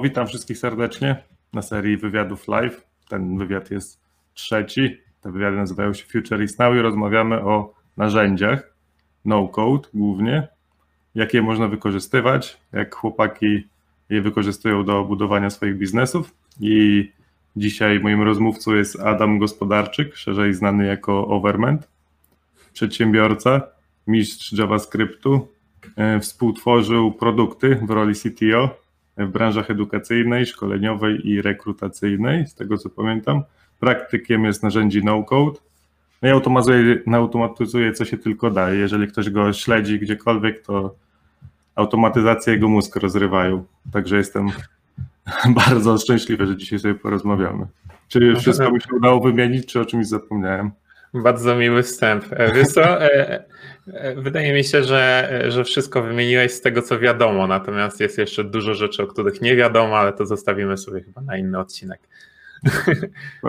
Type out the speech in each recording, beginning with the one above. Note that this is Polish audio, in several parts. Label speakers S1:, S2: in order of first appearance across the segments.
S1: witam wszystkich serdecznie na serii wywiadów live. Ten wywiad jest trzeci. Te wywiady nazywają się Future is Now i rozmawiamy o narzędziach no-code głównie, jak je można wykorzystywać, jak chłopaki je wykorzystują do budowania swoich biznesów. I dzisiaj moim rozmówcą jest Adam Gospodarczyk, szerzej znany jako Overment, przedsiębiorca, mistrz JavaScriptu, e, współtworzył produkty w roli CTO w branżach edukacyjnej, szkoleniowej i rekrutacyjnej, z tego co pamiętam. Praktykiem jest narzędzi no-code. No i automatyzuje, automatyzuje, co się tylko da. Jeżeli ktoś go śledzi gdziekolwiek, to automatyzacje jego mózg rozrywają. Także jestem bardzo szczęśliwy, że dzisiaj sobie porozmawiamy. Czy wszystko mi się udało wymienić, czy o czymś zapomniałem?
S2: Bardzo miły wstęp. E, wiesz co, e, wydaje mi się, że, że wszystko wymieniłeś z tego, co wiadomo, natomiast jest jeszcze dużo rzeczy, o których nie wiadomo, ale to zostawimy sobie chyba na inny odcinek.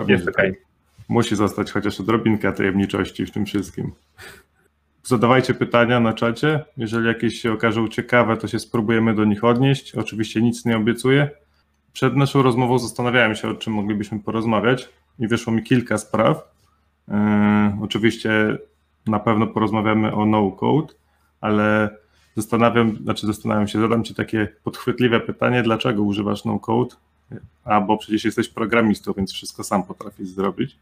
S1: jest okay. Musi zostać chociaż odrobinka tajemniczości w tym wszystkim. Zadawajcie pytania na czacie. Jeżeli jakieś się okażą ciekawe, to się spróbujemy do nich odnieść. Oczywiście nic nie obiecuję. Przed naszą rozmową zastanawiałem się, o czym moglibyśmy porozmawiać i wyszło mi kilka spraw. E, oczywiście na pewno porozmawiamy o no-code, ale zastanawiam, znaczy zastanawiam się, zadam Ci takie podchwytliwe pytanie, dlaczego używasz no-code? A bo przecież jesteś programistą, więc wszystko sam potrafisz zrobić.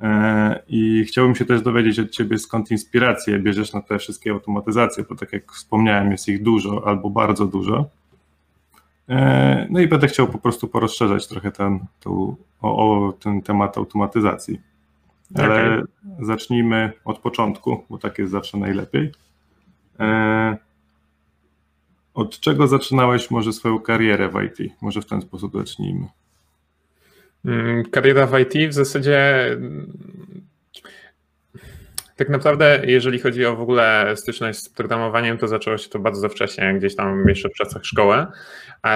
S1: E, I chciałbym się też dowiedzieć od Ciebie, skąd inspirację bierzesz na te wszystkie automatyzacje, bo tak jak wspomniałem, jest ich dużo albo bardzo dużo. E, no i będę chciał po prostu porozszerzać trochę ten, o, o ten temat automatyzacji. Ale okay. zacznijmy od początku, bo tak jest zawsze najlepiej. E, od czego zaczynałeś może swoją karierę w IT? Może w ten sposób zacznijmy.
S2: Mm, kariera w IT w zasadzie mm, tak naprawdę, jeżeli chodzi o w ogóle styczność z programowaniem, to zaczęło się to bardzo wcześnie, gdzieś tam jeszcze w czasach szkoły.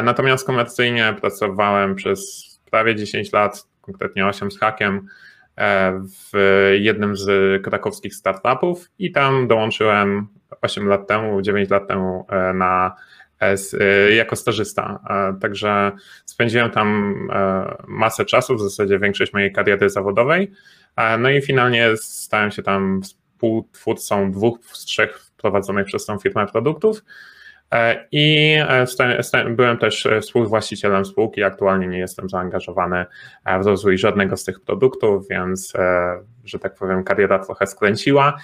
S2: Natomiast komercyjnie pracowałem przez prawie 10 lat, konkretnie 8 z hakiem E, w jednym z krakowskich startupów i tam dołączyłem 8 lat temu, 9 lat temu e, na e, jako stażysta. Także spędziłem tam masę czasu, w zasadzie większość mojej kariery zawodowej. No i finalnie stałem się tam współtwórcą dwóch z trzech prowadzonych przez tą firmę produktów. E, I e, byłem też e, współwłaścicielem spółki. Aktualnie nie jestem zaangażowany w rozwój żadnego z tych produktów, więc, że tak powiem, kariera trochę skręciła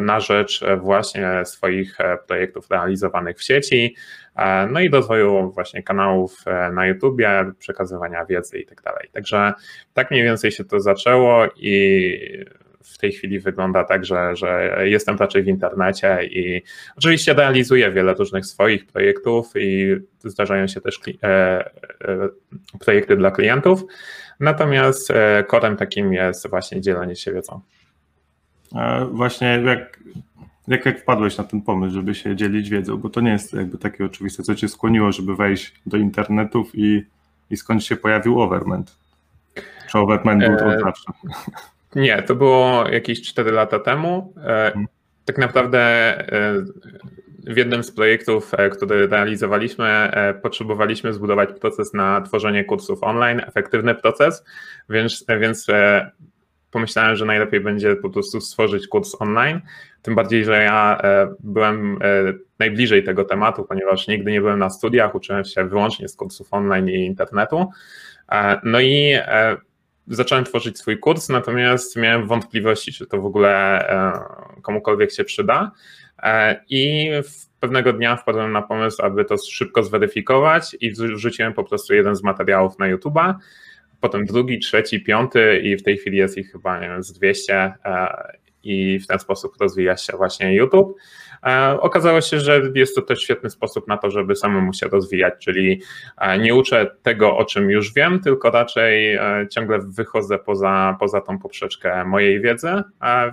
S2: na rzecz właśnie swoich projektów realizowanych w sieci, no i rozwoju właśnie kanałów na YouTubie, przekazywania wiedzy i tak dalej. Także tak mniej więcej się to zaczęło i w tej chwili wygląda tak, że, że jestem raczej w internecie i oczywiście realizuję wiele różnych swoich projektów i zdarzają się też e, e, projekty dla klientów. Natomiast e, kodem takim jest właśnie dzielenie się wiedzą.
S1: A właśnie jak, jak, jak wpadłeś na ten pomysł, żeby się dzielić wiedzą, bo to nie jest jakby takie oczywiste, co cię skłoniło, żeby wejść do internetów i, i skąd się pojawił Overment? Czy Overment był to od zawsze?
S2: Nie, to było jakieś 4 lata temu. E, mhm. Tak naprawdę e, w jednym z projektów, e, który realizowaliśmy, potrzebowaliśmy zbudować proces na tworzenie kursów online, efektywny proces, więc, więc pomyślałem, że najlepiej będzie po prostu stworzyć kurs online. Tym bardziej, że ja byłem najbliżej tego tematu, ponieważ nigdy nie byłem na studiach, uczyłem się wyłącznie z kursów online i internetu. No i zacząłem tworzyć swój kurs, natomiast miałem wątpliwości, czy to w ogóle e, komukolwiek się przyda. E, I pewnego dnia wpadłem na pomysł, aby to szybko zweryfikować i wrzuciłem po prostu jeden z materiałów na YouTube'a, potem drugi, trzeci, piąty i w tej chwili jest ich chyba nie wiem, z 200 e, i w ten sposób rozwija się właśnie YouTube. Okazało się, że jest to też świetny sposób na to, żeby samemu się rozwijać, czyli nie uczę tego, o czym już wiem, tylko raczej e, ciągle wychodzę poza, poza tą poprzeczkę mojej wiedzy,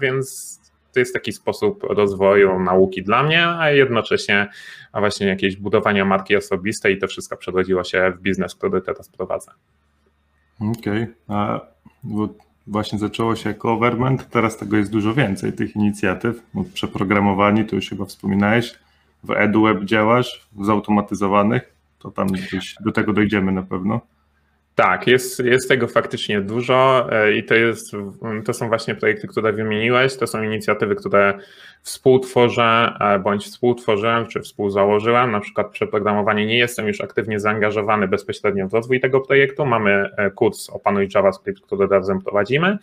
S2: więc to jest taki sposób rozwoju nauki dla mnie, a jednocześnie właśnie jakieś budowania marki osobistej i to wszystko przerodziło się w biznes, który teraz prowadzę.
S1: Okej, okay właśnie zaczęło się jako Overment, teraz tego jest dużo więcej, tych inicjatyw, przeprogramowani, to już chyba wspominałeś, w EduWeb działasz, zautomatyzowanych. to tam gdzieś do tego dojdziemy na pewno.
S2: Tak, jest, jest tego faktycznie dużo e, i to, jest, to są właśnie projekty, które wymieniłeś, to są inicjatywy, które współtworzę e, bądź współtworzyłem czy współzałożyłem. Na przykład przeprogramowanie nie jestem już aktywnie zaangażowany bezpośrednio w rozwój tego projektu. Mamy e, kurs Opanuj JavaScript, który razem prowadzimy.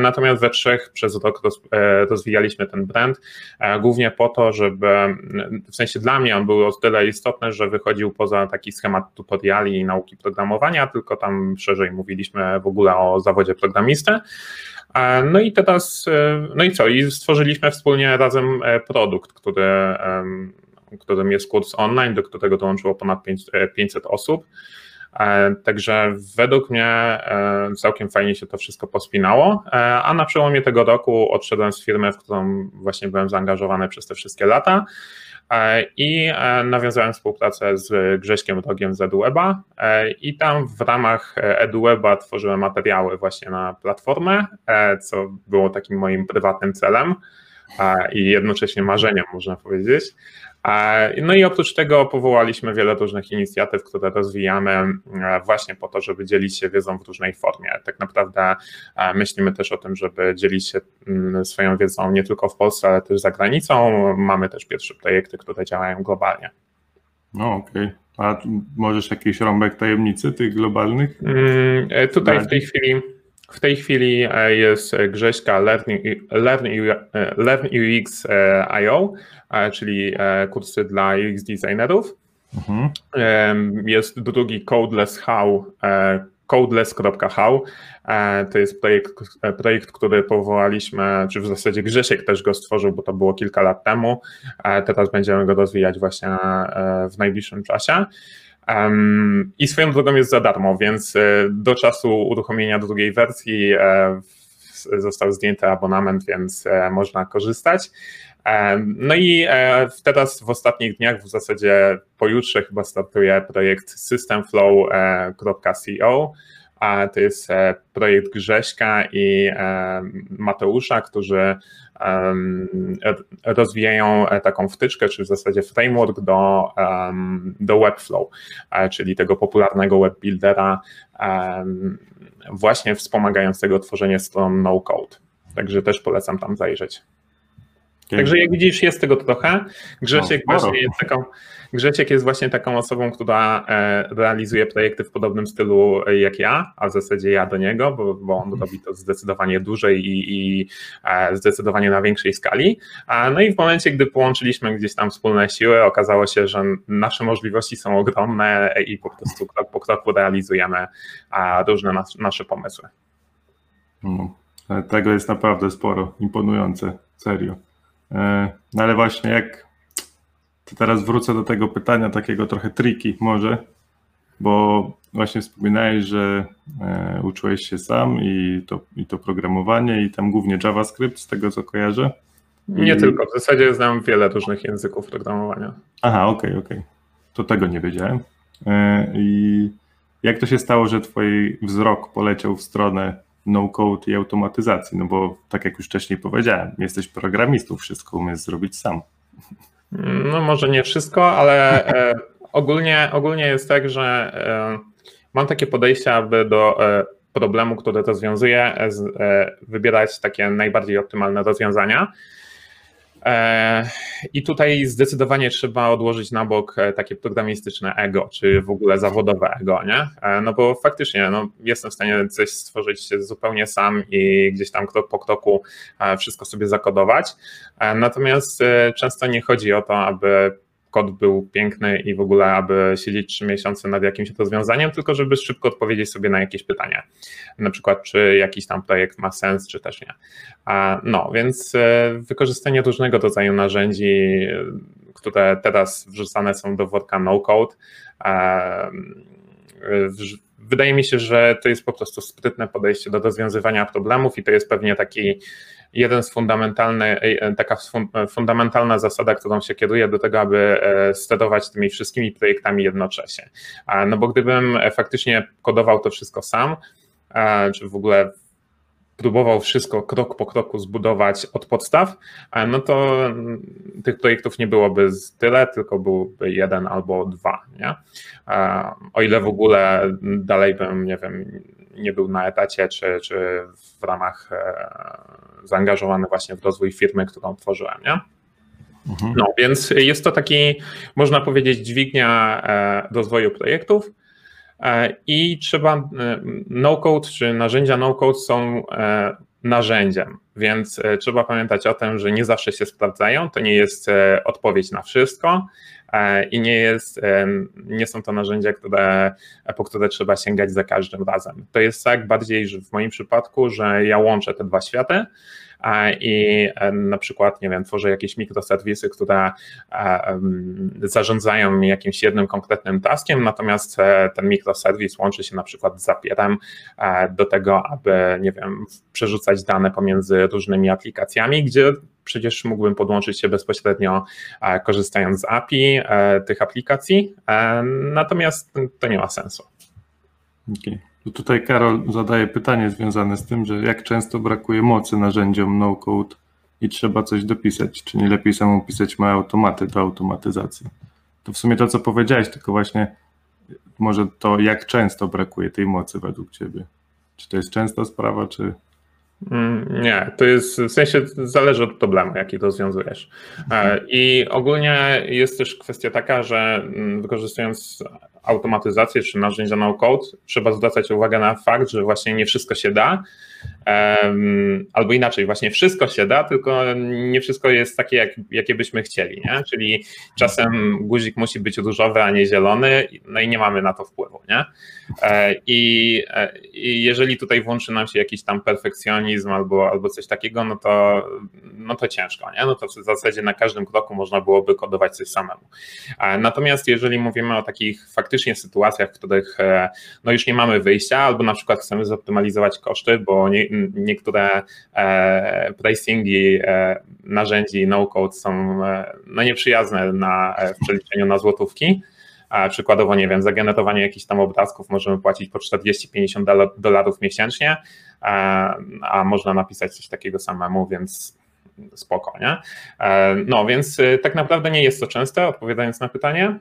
S2: Natomiast we trzech przez rok rozwijaliśmy ten brand, głównie po to, żeby w sensie dla mnie on był o tyle istotny, że wychodził poza taki schemat tutoriali i nauki programowania, tylko tam szerzej mówiliśmy w ogóle o zawodzie programisty. E, no i teraz, e, no i co? I stworzyliśmy wspólnie razem e, produkt, który, którym jest kurs online, do którego dołączyło ponad 500 osób. Także według mnie całkiem fajnie się to wszystko pospinało, a na przełomie tego roku odszedłem z firmy, w którą właśnie byłem zaangażowany przez te wszystkie lata i e, nawiązałem współpracę z Grześkiem Rogiem z EduWeba e, i tam w ramach EduWeba tworzyłem materiały właśnie na platformę, co było takim moim prywatnym celem i jednocześnie marzeniem, można powiedzieć. No i oprócz tego powołaliśmy wiele różnych inicjatyw, które rozwijamy e, właśnie po to, żeby dzielić się wiedzą w różnej formie. Tak naprawdę e, myślimy też o tym, żeby dzielić się mm, swoją wiedzą nie tylko w Polsce, ale też za granicą. Mamy też pierwsze projekty, które działają globalnie.
S1: No okej. Okay. A możesz jakiś rąbek tajemnicy tych globalnych?
S2: Mm, e, tutaj w tej chwili w tej chwili e, jest Grześka Learn, UX.io, e, czyli e, kursy dla UX designerów. Mhm. Jest drugi Codeless How, codeless.how. To jest projekt, projekt, który powołaliśmy, czy w zasadzie Grzesiek też go stworzył, bo to było kilka lat temu. Teraz będziemy go rozwijać właśnie w najbliższym czasie. I swoją drogą jest za darmo, więc e, do czasu uruchomienia drugiej wersji e, został zdjęty abonament, więc e, można korzystać. No i teraz w ostatnich dniach, w zasadzie pojutrze chyba startuje projekt systemflow.co. To jest projekt Grześka i Mateusza, którzy rozwijają e, taką wtyczkę, czy w zasadzie framework do, do Webflow, e, czyli tego popularnego web buildera, właśnie wspomagającego tworzenie stron no-code. Także też polecam tam zajrzeć. Także jak widzisz, jest tego trochę. Grzesiek no, właśnie jest taką, Grzesiek jest właśnie taką osobą, która e, realizuje projekty w podobnym stylu e, jak ja, a w zasadzie ja do niego, bo, bo on robi to zdecydowanie dłużej i, i e, zdecydowanie na większej skali. No i w momencie, gdy połączyliśmy gdzieś tam wspólne siły, okazało się, że nasze możliwości są ogromne i po prostu krok po kroku realizujemy różne nas, nasze pomysły.
S1: No, tego jest naprawdę sporo, imponujące, serio. No ale właśnie jak to teraz wrócę do tego pytania takiego trochę triki może, bo właśnie wspominałeś, że e, uczyłeś się sam i to, i to programowanie i tam głównie JavaScript z tego co kojarzę.
S2: Nie I... tylko, w zasadzie znam wiele różnych języków programowania.
S1: Aha, okej, okay, okej. Okay. To tego nie wiedziałem. E, I jak to się stało, że twój wzrok poleciał w stronę no-code i automatyzacji? No bo tak jak już wcześniej powiedziałem, jesteś programistą, wszystko umiesz zrobić sam.
S2: No może nie wszystko, ale e, ogólnie, ogólnie jest tak, że e, mam takie podejście, aby do e, problemu, który rozwiązuję, wybierać takie najbardziej optymalne rozwiązania. I tutaj zdecydowanie trzeba odłożyć na bok takie programistyczne ego, czy w ogóle zawodowe ego, nie? No bo faktycznie no, jestem w stanie coś stworzyć zupełnie sam i gdzieś tam krok po kroku wszystko sobie zakodować. Natomiast często nie chodzi o to, aby kod był piękny i w ogóle, aby siedzieć trzy miesiące nad jakimś rozwiązaniem, tylko żeby szybko odpowiedzieć sobie na jakieś pytania. Na przykład, czy jakiś tam projekt ma sens, czy też nie. No, więc e, wykorzystanie różnego rodzaju narzędzi, które teraz wrzucane są do worka no-code, wydaje mi się, że to jest po prostu sprytne podejście do rozwiązywania problemów i to jest pewnie taki jeden z fundamentalnych, e, taka fundamentalna zasada, którą się kieruje do tego, aby e, sterować tymi wszystkimi projektami jednocześnie. No bo gdybym faktycznie kodował to wszystko sam, czy w ogóle próbował wszystko krok po kroku zbudować od podstaw, no to tych projektów nie byłoby tyle, tylko byłby jeden albo dwa. Nie? O ile w ogóle dalej bym, nie wiem, nie był na etacie, czy, czy w ramach zaangażowany właśnie w rozwój firmy, którą tworzyłem. Nie? Mhm. No, więc jest to taki, można powiedzieć, dźwignia rozwoju projektów. E, I trzeba, e, no-code czy narzędzia no-code są e, narzędziem, więc trzeba pamiętać o tym, że nie zawsze się sprawdzają. To nie jest odpowiedź na wszystko i nie, jest, nie są to narzędzia, które, po które trzeba sięgać za każdym razem. To jest tak bardziej że w moim przypadku, że ja łączę te dwa światy i na przykład, nie wiem, tworzę jakieś mikroserwisy, które zarządzają jakimś jednym konkretnym taskiem, natomiast e, ten mikroserwis łączy się na przykład z Zapierem e, do tego, aby, nie wiem, przerzucać dane pomiędzy różnymi aplikacjami, gdzie przecież mógłbym podłączyć się bezpośrednio e, korzystając z API tych aplikacji, natomiast to nie ma sensu.
S1: Okay. Tutaj Karol zadaje pytanie związane z tym, że jak często brakuje mocy narzędziom no-code i trzeba coś dopisać, czy nie lepiej samą pisać małe automaty do automatyzacji. To w sumie to, co powiedziałeś, tylko właśnie może to, jak często brakuje tej mocy według Ciebie. Czy to jest częsta sprawa, czy...
S2: Mm, nie, to jest w sensie zależy od problemu, jaki rozwiązujesz. E, I ogólnie jest też kwestia taka, że mm, wykorzystując automatyzację czy narzędzia no-code, trzeba zwracać uwagę na fakt, że właśnie nie wszystko się da, albo inaczej, właśnie wszystko się da, tylko nie wszystko jest takie, jak, jakie byśmy chcieli, nie? czyli czasem guzik musi być różowy, a nie zielony, no i nie mamy na to wpływu. Nie? E, I, e, I jeżeli tutaj włączy nam się jakiś tam perfekcjonizm albo, albo coś takiego, no to, no to ciężko, nie? no to w zasadzie na każdym kroku można byłoby kodować coś samemu. E, natomiast jeżeli mówimy o takich faktycznie sytuacjach, w których no już nie mamy wyjścia, albo na przykład chcemy zoptymalizować koszty, bo nie, niektóre e, pricingi e, narzędzi no-code są e, no, nieprzyjazne na, w przeliczeniu na złotówki. Przykładowo, nie wiem, za generowanie jakichś tam obrazków możemy płacić po 40-50 dolarów miesięcznie, a można napisać coś takiego samemu, więc spoko, nie? No, więc tak naprawdę nie jest to częste, odpowiadając na pytanie.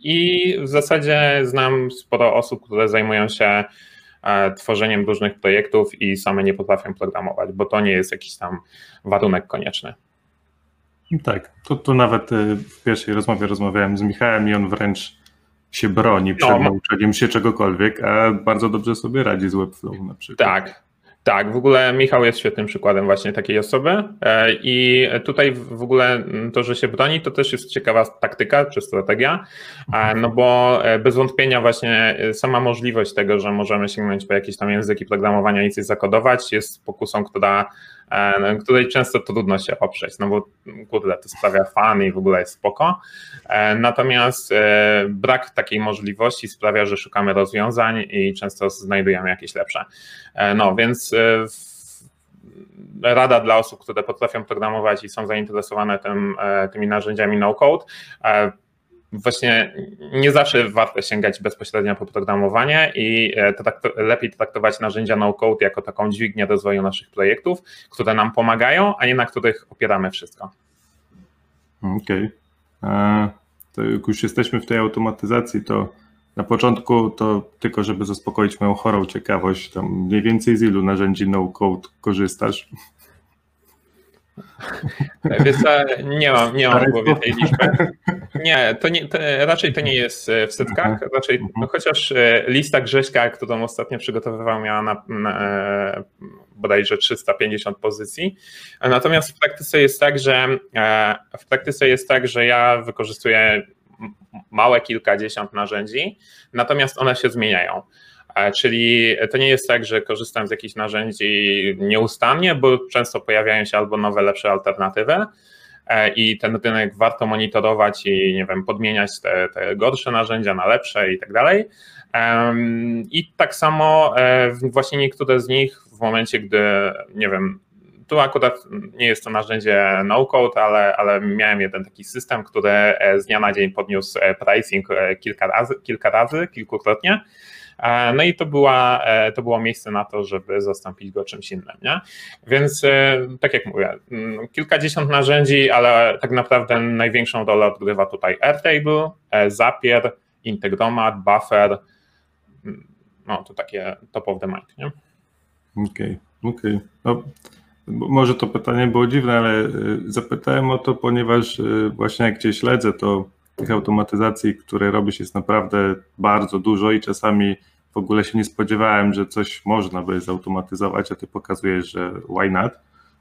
S2: I w zasadzie znam sporo osób, które zajmują się tworzeniem różnych projektów i same nie potrafią programować, bo to nie jest jakiś tam warunek konieczny.
S1: Tak, to, to nawet e, w pierwszej rozmowie rozmawiałem z Michałem i on wręcz się broni przed no, nauczeniem się czegokolwiek, a bardzo dobrze sobie radzi z Webflow na przykład.
S2: Tak, tak, w ogóle Michał jest świetnym przykładem właśnie takiej osoby e, i tutaj w ogóle to, że się broni, to też jest ciekawa taktyka czy strategia, e, no bo e, bez wątpienia właśnie sama możliwość tego, że możemy sięgnąć po jakieś tam języki programowania i coś zakodować jest pokusą, która E, której często trudno się oprzeć, no bo kurde, to sprawia fan i w ogóle jest spoko. E, natomiast e, brak takiej możliwości sprawia, że szukamy rozwiązań i często znajdujemy jakieś lepsze. No więc rada dla osób, które potrafią programować i są zainteresowane tym, tymi narzędziami no-code właśnie nie zawsze warto sięgać bezpośrednio po programowanie i e, lepiej traktować narzędzia no-code jako taką dźwignię rozwoju naszych projektów, które nam pomagają, a nie na których opieramy wszystko.
S1: Okej. Okay. E, to jak już jesteśmy w tej automatyzacji, to na początku to tylko, żeby zaspokoić moją chorą ciekawość, tam mniej więcej z ilu narzędzi no-code korzystasz?
S2: Więc nie mam, nie mam w głowie tej liczby. Nie, to nie to raczej to nie jest e, w setkach, mhm. raczej no, chociaż e, lista Grześka, którą ostatnio przygotowywał, miała na, na e, bodajże 350 pozycji. Natomiast w praktyce jest tak, że w praktyce jest tak, że ja wykorzystuję małe kilkadziesiąt narzędzi, natomiast one się zmieniają. Czyli to nie jest tak, że korzystam z jakichś narzędzi nieustannie, bo często pojawiają się albo nowe, lepsze alternatywy e, i ten rynek warto monitorować i nie wiem, podmieniać te, te gorsze narzędzia na lepsze i tak dalej. I tak samo e, właśnie niektóre z nich w momencie, gdy nie wiem, tu akurat nie jest to narzędzie no-code, ale, ale miałem jeden taki system, który e, z dnia na dzień podniósł pricing kilka razy, kilka razy kilkukrotnie No i to, była, to było miejsce na to, żeby zastąpić go czymś innym. Nie? Więc tak jak mówię, mm, kilkadziesiąt narzędzi, ale tak naprawdę największą rolę odgrywa tutaj Airtable, Zapier, Integromat, Buffer, mm, no to takie top of the mind, nie?
S1: Okej, okay, okej. Okay. No, może to pytanie było dziwne, ale zapytałem o to, ponieważ właśnie jak Cię śledzę, to tych automatyzacji, które robisz jest naprawdę bardzo dużo i czasami w ogóle się nie spodziewałem, że coś można by zautomatyzować, a Ty pokazujesz, że why not?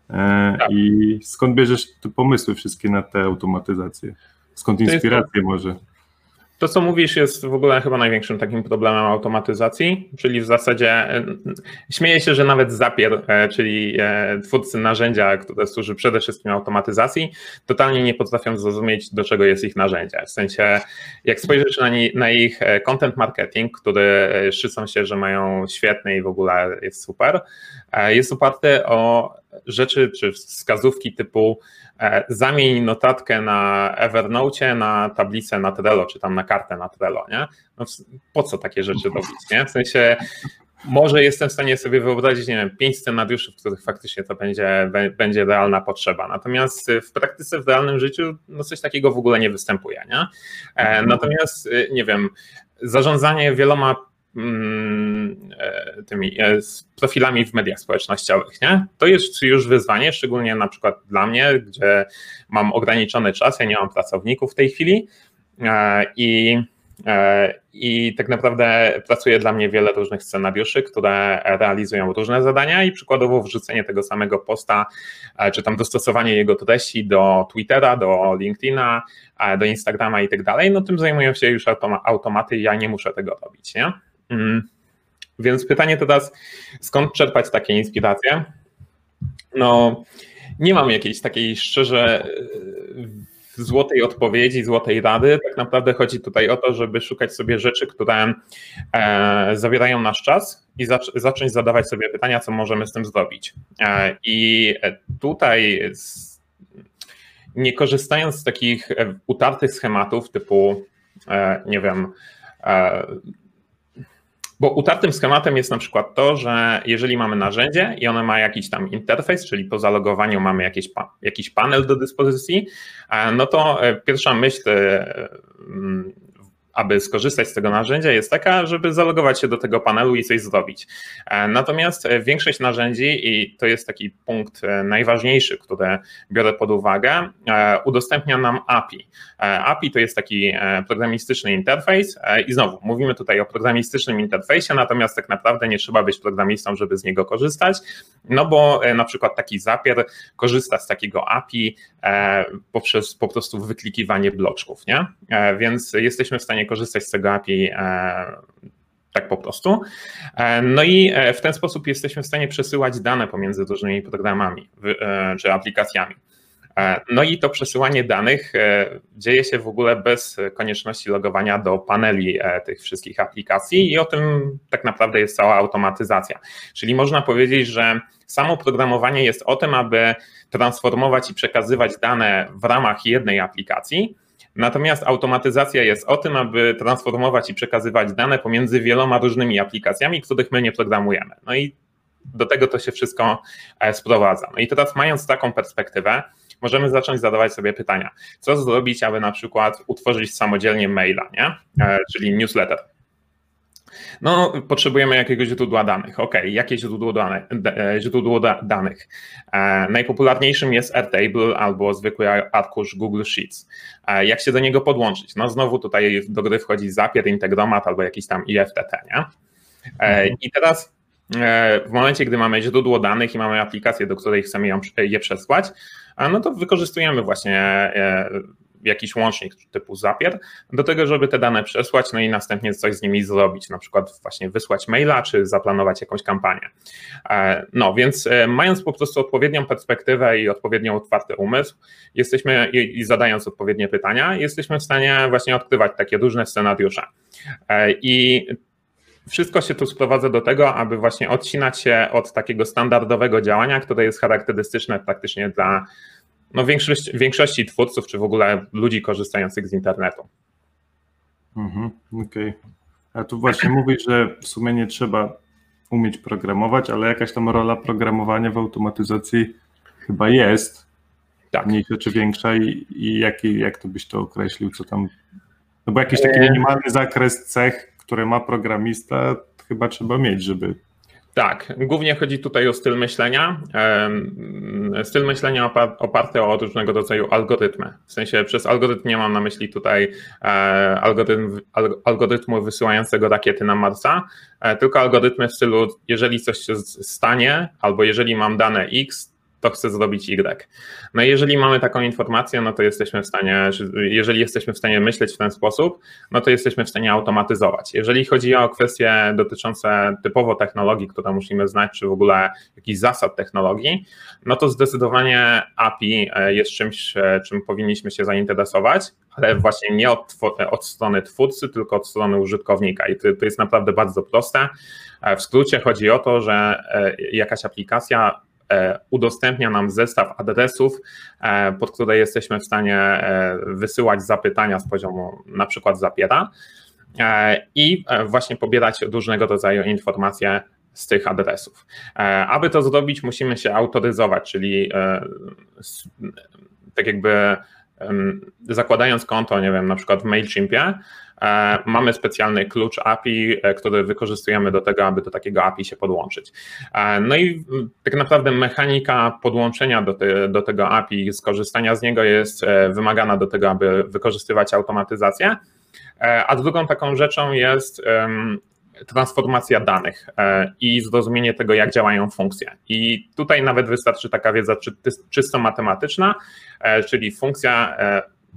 S1: E, tak. I skąd bierzesz te pomysły wszystkie na te automatyzacje? Skąd inspiracje może?
S2: To, co mówisz, jest w ogóle chyba największym takim problemem automatyzacji, czyli w zasadzie e, śmieję się, że nawet Zapier, e, czyli e, twórcy narzędzia, które służy przede wszystkim automatyzacji, totalnie nie potrafią zrozumieć, do czego jest ich narzędzie. W sensie, jak spojrzysz na, na ich content marketing, który szczycą się, że mają świetny i w ogóle jest super, jest oparty o rzeczy czy wskazówki typu E, zamień notatkę na Evernote na tablicę na Trello, czy tam na kartę na Trello, nie? No, po co takie rzeczy robić, nie? W sensie może jestem w stanie sobie wyobrazić, nie wiem, pięć scenariuszy, w których faktycznie to będzie, będzie realna potrzeba. Natomiast w praktyce, w realnym życiu, no coś takiego w ogóle nie występuje, nie? E, natomiast, nie wiem, zarządzanie wieloma e, tymi e, profilami w mediach społecznościowych. Nie? To jest już wyzwanie, szczególnie na przykład dla mnie, gdzie mam ograniczony czas, ja nie mam pracowników w tej chwili e, i i tak naprawdę pracuje dla mnie wiele różnych scenariuszy, które realizują różne zadania i przykładowo wrzucenie tego samego posta, czy tam dostosowanie jego treści do Twittera, do LinkedIna, do Instagrama i tak dalej, no tym zajmują się już automaty i ja nie muszę tego robić, nie? Mm. Więc pytanie teraz, skąd czerpać takie inspiracje? No, nie mam jakiejś takiej szczerze e, złotej odpowiedzi, złotej rady. Tak naprawdę chodzi tutaj o to, żeby szukać sobie rzeczy, które e, zawierają nasz czas i zacząć zadawać sobie pytania, co możemy z tym zrobić. E, I tutaj nie korzystając z takich utartych schematów typu, nie wiem, bo utartym schematem jest na przykład to, że jeżeli mamy narzędzie i ono ma jakiś tam interfejs, czyli po zalogowaniu mamy jakiś, jakiś panel do dyspozycji, e, no to e, pierwsza myśl e, aby skorzystać z tego narzędzia, jest taka, żeby zalogować się do tego panelu i coś zrobić. E, natomiast e, większość narzędzi, i to jest taki punkt e, najważniejszy, który biorę pod uwagę, udostępnia nam API. API to jest taki programistyczny interfejs i znowu mówimy tutaj o programistycznym interfejsie, natomiast tak naprawdę nie trzeba być programistą, żeby z niego korzystać, no bo na przykład taki Zapier korzysta z takiego API poprzez po prostu wyklikiwanie bloczków, nie? Więc jesteśmy w stanie korzystać z tego API e, tak po prostu. E, no i e, w ten sposób jesteśmy w stanie przesyłać dane pomiędzy różnymi programami czy aplikacjami. No i to przesyłanie danych dzieje się w ogóle bez konieczności logowania do paneli tych wszystkich aplikacji i o tym tak naprawdę jest cała automatyzacja. Czyli można powiedzieć, że samo programowanie jest o tym, aby transformować i przekazywać dane w ramach jednej aplikacji, Natomiast automatyzacja jest o tym, aby transformować i przekazywać dane pomiędzy wieloma różnymi aplikacjami, których my nie programujemy. No i do tego to się wszystko e, sprowadza. No i teraz mając taką perspektywę, możemy zacząć zadawać sobie pytania, co zrobić, aby na przykład utworzyć samodzielnie maila, nie? E, czyli newsletter. No, potrzebujemy jakiegoś źródła danych. Ok, jakie źródło, dane, e, źródło da, danych? E, najpopularniejszym jest Airtable albo zwykły arkusz Google Sheets. E, jak się do niego podłączyć? No, znowu tutaj do gry wchodzi Zapier, Integromat albo jakiś tam IFTT, nie? E, mhm. I teraz e, w momencie, gdy mamy źródło danych i mamy aplikację, do której chcemy ją, je przesłać, no to wykorzystujemy właśnie e, jakiś łącznik typu Zapier do tego, żeby te dane przesłać, no i następnie coś z nimi zrobić, na przykład właśnie wysłać maila, czy zaplanować jakąś kampanię. E, no więc e, mając po prostu odpowiednią perspektywę i odpowiednio otwarty umysł, jesteśmy i zadając odpowiednie pytania, jesteśmy w stanie właśnie odkrywać takie różne scenariusze. E, I wszystko się tu sprowadza do tego, aby właśnie odcinać się od takiego standardowego działania, które jest charakterystyczne praktycznie dla no, większość, większości twórców, czy w ogóle ludzi korzystających z internetu.
S1: Mhm, Okej. Okay. A tu właśnie mówisz, że w sumie nie trzeba umieć programować, ale jakaś tam rola programowania w automatyzacji chyba jest. Tak. Mniejsza czy większa i, i jak, jak to byś to określił, co tam... No bo jakiś taki minimalny zakres cech, które ma programista, chyba trzeba mieć, żeby
S2: tak, głównie chodzi tutaj o styl myślenia. Styl myślenia oparty o różnego rodzaju algorytmy. W sensie przez algorytm nie mam na myśli tutaj e, algorytm, algorytmu wysyłającego rakiety na Marsa, e, tylko algorytmy w stylu, jeżeli coś się stanie, albo jeżeli mam dane X, to chce zrobić Y. No i jeżeli mamy taką informację, no to jesteśmy w stanie, jeżeli jesteśmy w stanie myśleć w ten sposób, no to jesteśmy w stanie automatyzować. Jeżeli chodzi o kwestie dotyczące typowo technologii, które musimy znać, czy w ogóle jakichś zasad technologii, no to zdecydowanie API e, jest czymś, e, czym powinniśmy się zainteresować, ale właśnie nie od, od strony twórcy, tylko od strony użytkownika. I to, to jest naprawdę bardzo proste. E, w skrócie chodzi o to, że jakaś aplikacja E, udostępnia nam zestaw adresów, e, pod które jesteśmy w stanie e, wysyłać zapytania z poziomu na przykład zapiera i właśnie pobierać różnego rodzaju informacje z tych adresów. Aby to zrobić, musimy się autoryzować, czyli tak jakby zakładając konto, nie wiem, na przykład w MailChimpie, E, mamy specjalny klucz API, e, który wykorzystujemy do tego, aby do takiego API się podłączyć. E, no i tak naprawdę mechanika podłączenia do, te, do tego API, skorzystania z niego jest wymagana do tego, aby wykorzystywać automatyzację. A drugą taką rzeczą jest transformacja danych i zrozumienie tego, jak działają funkcje. I tutaj nawet wystarczy taka wiedza czysto matematyczna, czyli funkcja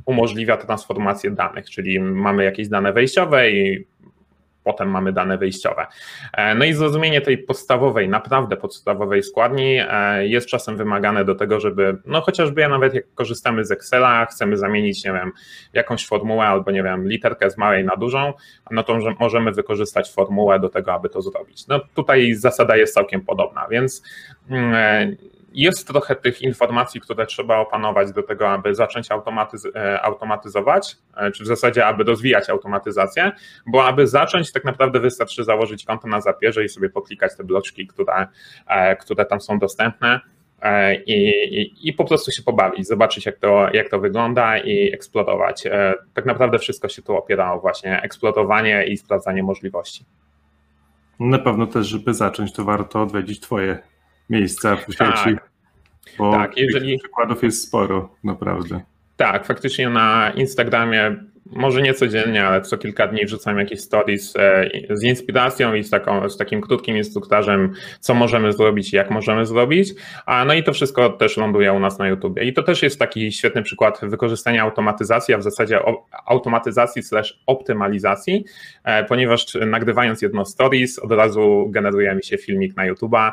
S2: umożliwia transformację danych, czyli mamy jakieś dane wejściowe i potem mamy dane wyjściowe. E, no i zrozumienie tej podstawowej, naprawdę podstawowej składni e, jest czasem wymagane do tego, żeby, no chociażby ja nawet jak korzystamy z Excela, chcemy zamienić, nie wiem, jakąś formułę albo, nie wiem, literkę z małej na dużą, no to możemy wykorzystać formułę do tego, aby to zrobić. No tutaj zasada jest całkiem podobna, więc mm, e, jest trochę tych informacji, które trzeba opanować do tego, aby zacząć automatyz e, automatyzować, e, czy w zasadzie, aby rozwijać automatyzację, bo aby zacząć, tak naprawdę wystarczy założyć konto na zapierze i sobie poklikać te bloczki, które, e, które tam są dostępne. I, i, i, po prostu się pobawić, zobaczyć jak to, jak to wygląda i eksplorować. Tak naprawdę wszystko się tu o właśnie eksplorowanie i sprawdzanie możliwości.
S1: Na pewno też, żeby zacząć, to warto odwiedzić Twoje miejsca w sieci. Tak. Bo tak, jeżeli... przykładów jest sporo, naprawdę.
S2: Tak, faktycznie na Instagramie może nie codziennie, ale co kilka dni wrzucam jakieś stories e, z inspiracją i z, taką, z takim krótkim instruktarzem, co możemy zrobić i jak możemy zrobić. A no i to wszystko też ląduje u nas na YouTube. I to też jest taki świetny przykład wykorzystania automatyzacji, a w zasadzie automatyzacji slash optymalizacji, e, ponieważ nagrywając jedno stories, od razu generuje mi się filmik na YouTube'a.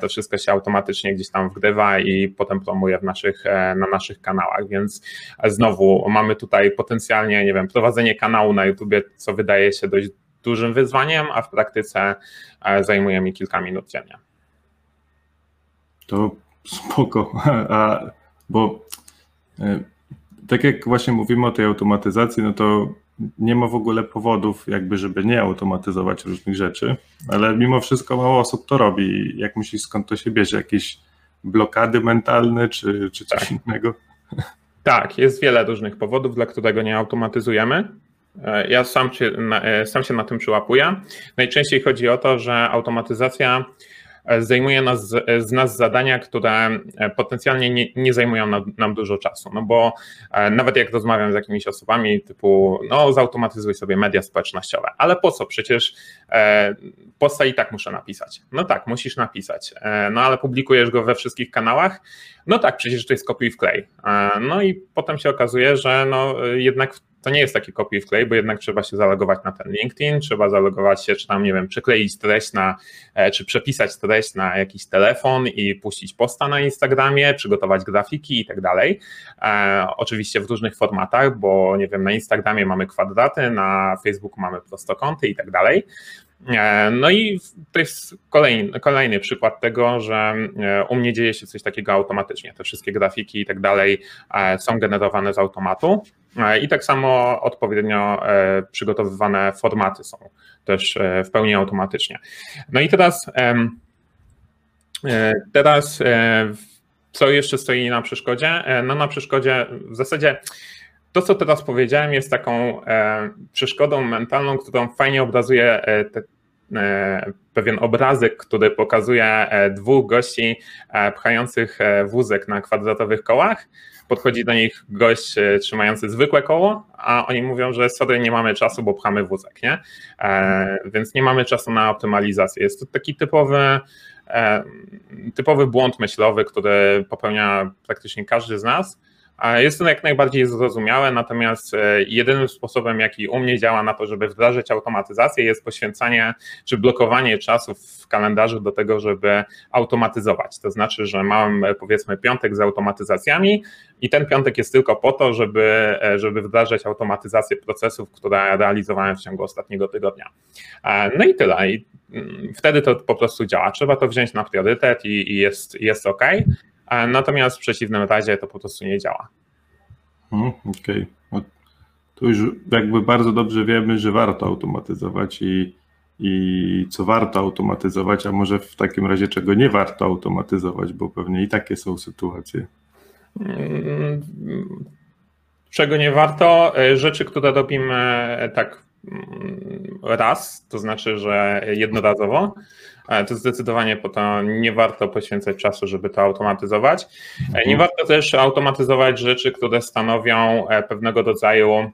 S2: To wszystko się automatycznie gdzieś tam wgrywa i potem promuje w naszych, e, na naszych kanałach. Więc znowu mamy tutaj potencjalnie nie wiem, prowadzenie kanału na YouTubie, co wydaje się dość dużym wyzwaniem, a w praktyce e, zajmuje mi kilka minut dziennie.
S1: To spoko, a, bo e, tak jak właśnie mówimy o tej automatyzacji, no to nie ma w ogóle powodów, jakby, żeby nie automatyzować różnych rzeczy, ale mimo wszystko mało osób to robi. Jak myślisz, skąd to się bierze? Jakieś blokady mentalne, czy, czy coś tak. innego?
S2: Tak, jest wiele różnych powodów, dla którego nie automatyzujemy. E, ja sam się, e, sam się na tym przyłapuję. Najczęściej chodzi o to, że automatyzacja zdejmuje nas, z nas zadania, które potencjalnie nie, nie zajmują nam, nam, dużo czasu. No bo e, nawet jak rozmawiam z jakimiś osobami typu, no zautomatyzuj sobie media społecznościowe, ale po co? Przecież e, posta i tak muszę napisać. No tak, musisz napisać. E, no ale publikujesz go we wszystkich kanałach? No tak, przecież to jest kopiuj wklej. No i potem się okazuje, że no jednak to nie jest taki kopiuj wklej, bo jednak trzeba się zalogować na ten LinkedIn, trzeba zalogować się, czy tam, nie wiem, przekleić treść na, e, czy przepisać treść na jakiś telefon i puścić posta na Instagramie, przygotować grafiki i tak dalej. E, oczywiście w różnych formatach, bo nie wiem, na Instagramie mamy kwadraty, na Facebooku mamy prostokąty i tak dalej. No i to jest kolejny, kolejny przykład tego, że u mnie dzieje się coś takiego automatycznie. Te wszystkie grafiki i tak dalej są generowane z automatu i tak samo odpowiednio przygotowywane formaty są też w pełni automatycznie. No i teraz teraz co jeszcze stoi na przeszkodzie? No na przeszkodzie w zasadzie to, co teraz powiedziałem, jest taką e, przeszkodą mentalną, którą fajnie obrazuje e, te, e, pewien obrazek, który pokazuje dwóch gości pchających wózek na kwadratowych kołach. Podchodzi do nich gość trzymający zwykłe koło, a oni mówią, że sorry, nie mamy czasu, bo pchamy wózek, nie? Więc nie mamy czasu na optymalizację. Jest to taki typowy typowy błąd myślowy, który popełnia praktycznie każdy z nas jest to jak najbardziej zrozumiałe, natomiast e, jedynym sposobem, jaki u mnie działa na to, żeby wdrażać automatyzację, jest poświęcanie czy blokowanie czasu w kalendarzu do tego, żeby automatyzować. To znaczy, że mam e, powiedzmy piątek z automatyzacjami i ten piątek jest tylko po to, żeby, e, żeby wdrażać automatyzację procesów, które realizowałem w ciągu ostatniego tygodnia. No i tyle. I mm, wtedy to po prostu działa. Trzeba to wziąć na priorytet i, i jest, jest OK. Natomiast w przeciwnym razie to po prostu nie działa.
S1: Hmm, okej. Okay. To już jakby bardzo dobrze wiemy, że warto automatyzować i, i co warto automatyzować, a może w takim razie czego nie warto automatyzować, bo pewnie i takie są sytuacje.
S2: Mm, czego nie warto? Rzeczy, które robimy tak mm, raz, to znaczy, że jednorazowo, to zdecydowanie po to nie warto poświęcać czasu, żeby to automatyzować. Nie mhm. warto też automatyzować rzeczy, które stanowią e, pewnego rodzaju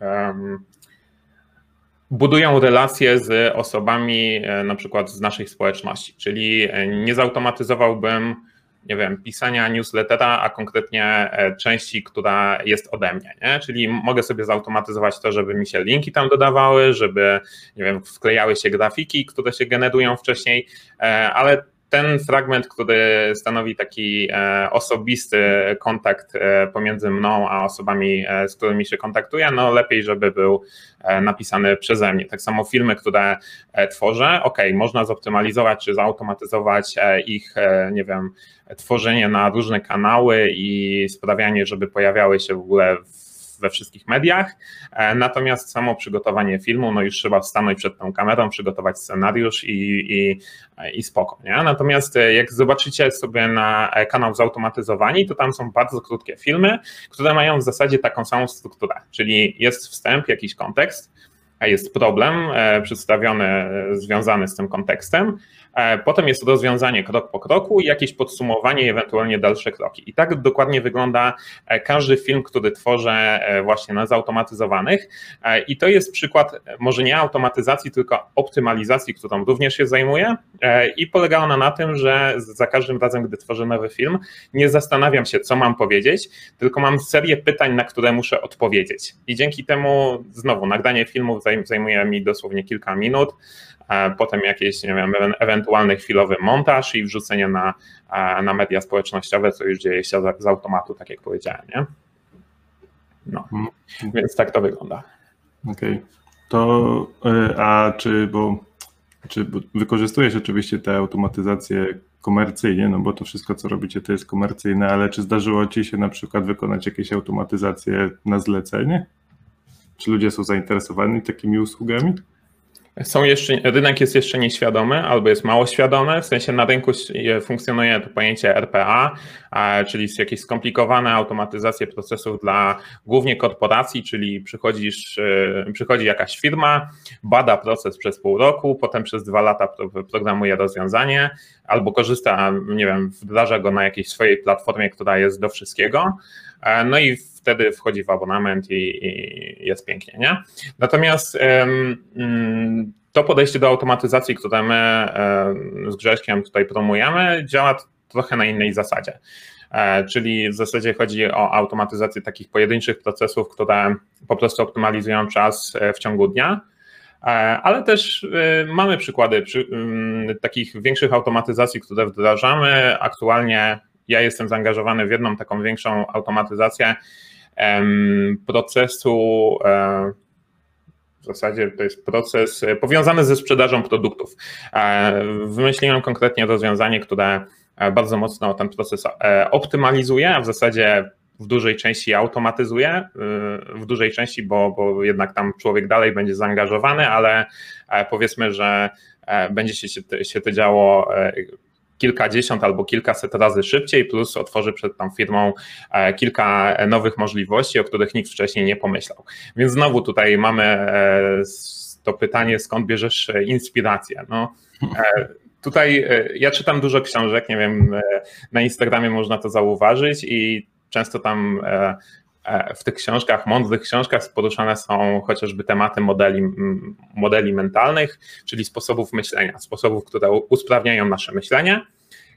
S2: um, budują relacje z osobami e, na przykład z naszej społeczności, czyli e, nie zautomatyzowałbym nie wiem, pisania newslettera, a konkretnie e, części, która jest ode mnie, nie? Czyli mogę sobie zautomatyzować to, żeby mi się linki tam dodawały, żeby, nie wiem, wklejały się grafiki, które się generują wcześniej, e, ale ten fragment, który stanowi taki e, osobisty kontakt pomiędzy mną a osobami, z którymi się kontaktuję, no lepiej, żeby był napisany przeze mnie. Tak samo filmy, które tworzę, ok, można zoptymalizować czy zautomatyzować ich, nie wiem, tworzenie na różne kanały i sprawianie, żeby pojawiały się w ogóle we wszystkich mediach. E, natomiast samo przygotowanie filmu, no już trzeba stanąć przed tą kamerą, przygotować scenariusz i, i, i spoko. Nie? Natomiast e, jak zobaczycie sobie na kanał Zautomatyzowani, to tam są bardzo krótkie filmy, które mają w zasadzie taką samą strukturę, czyli jest wstęp, jakiś kontekst, jest problem e, przedstawiony, związany z tym kontekstem, E, potem jest rozwiązanie krok po kroku i jakieś podsumowanie i ewentualnie dalsze kroki. I tak dokładnie wygląda e, każdy film, który tworzę e, właśnie na zautomatyzowanych. I to jest przykład może nie automatyzacji, tylko optymalizacji, którą również się zajmuję. I polega ona na tym, że za każdym razem, gdy tworzę nowy film, nie zastanawiam się, co mam powiedzieć, tylko mam serię pytań, na które muszę odpowiedzieć. I dzięki temu znowu nagranie filmów zajmuje mi dosłownie kilka minut potem jakieś, nie wiem, ewentualny chwilowy montaż i wrzucenie na, na media społecznościowe, co już dzieje się z automatu, tak jak powiedziałem, nie? No, hmm. więc tak to wygląda.
S1: Okej. Okay. To, e, a czy, bo, czy bo wykorzystujesz oczywiście te automatyzacje komercyjnie, no bo to wszystko, co robicie, to jest komercyjne, ale czy zdarzyło Ci się na przykład wykonać jakieś automatyzacje na zlecenie? Czy ludzie są zainteresowani takimi usługami?
S2: Są jeszcze, rynek jest jeszcze nieświadomy albo jest mało świadomy, w sensie na rynku funkcjonuje to pojęcie RPA, czyli jakieś skomplikowane automatyzacje procesów dla głównie korporacji, czyli przychodzisz, e, przychodzi jakaś firma, bada proces przez pół roku, potem przez dwa lata programuje rozwiązanie albo korzysta, nie wiem, wdraża go na jakiejś swojej platformie, która jest do wszystkiego, e, no i wtedy wchodzi w abonament i, i jest pięknie, nie? Natomiast um, to podejście do automatyzacji, które my z Grześkiem tutaj promujemy, działa trochę na innej zasadzie. E, czyli w zasadzie chodzi o automatyzację takich pojedynczych procesów, które po prostu optymalizują czas e, w ciągu dnia, e, ale też mamy przykłady przy, mm, takich większych automatyzacji, które wdrażamy. Aktualnie ja jestem zaangażowany w jedną taką większą automatyzację procesu W zasadzie to jest proces powiązany ze sprzedażą produktów. Wymyśliłem konkretnie rozwiązanie, które bardzo mocno ten proces optymalizuje, a w zasadzie w dużej części automatyzuje, w dużej części, bo, bo jednak tam człowiek dalej będzie zaangażowany, ale powiedzmy, że będzie się, się to działo kilkadziesiąt albo kilkaset razy szybciej, plus otworzy przed tą firmą e, kilka nowych możliwości, o których nikt wcześniej nie pomyślał. Więc znowu tutaj mamy e, to pytanie, skąd bierzesz e, inspirację? No, tutaj ja czytam dużo książek, nie wiem, na Instagramie można to zauważyć i często tam w tych książkach, mądrych książkach poruszane są chociażby tematy modeli, modeli mentalnych, czyli sposobów myślenia, sposobów, które usprawniają nasze myślenie.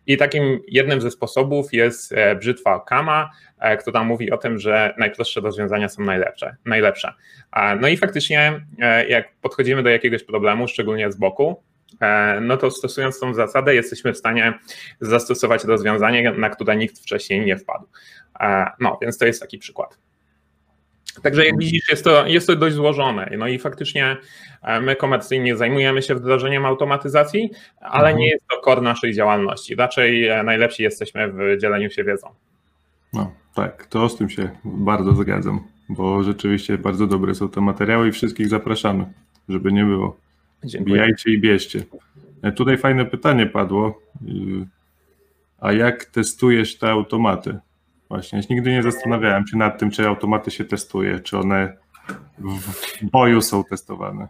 S2: I takim jednym ze sposobów jest e, brzytwa Kama, e, która mówi o tym, że najprostsze rozwiązania są najlepsze. najlepsze. No i faktycznie, e, jak podchodzimy do jakiegoś problemu, szczególnie z boku, no to stosując tą zasadę, jesteśmy w stanie zastosować rozwiązanie, na które nikt wcześniej nie wpadł. No, więc to jest taki przykład. Także jak widzisz, jest to, jest to dość złożone. No i faktycznie e, my komercyjnie zajmujemy się wdrożeniem automatyzacji, ale mhm. nie jest to core naszej działalności. Raczej e, najlepsi jesteśmy w dzieleniu się wiedzą.
S1: No tak, to z tym się bardzo zgadzam, bo rzeczywiście bardzo dobre są te materiały i wszystkich zapraszamy, żeby nie było. Dziękuję. Bijajcie i bierzcie. E, tutaj fajne pytanie padło. A jak testujesz te automaty? Właśnie, nigdy nie zastanawiałem się nad tym, czy automaty się testuje, czy one w boju są testowane.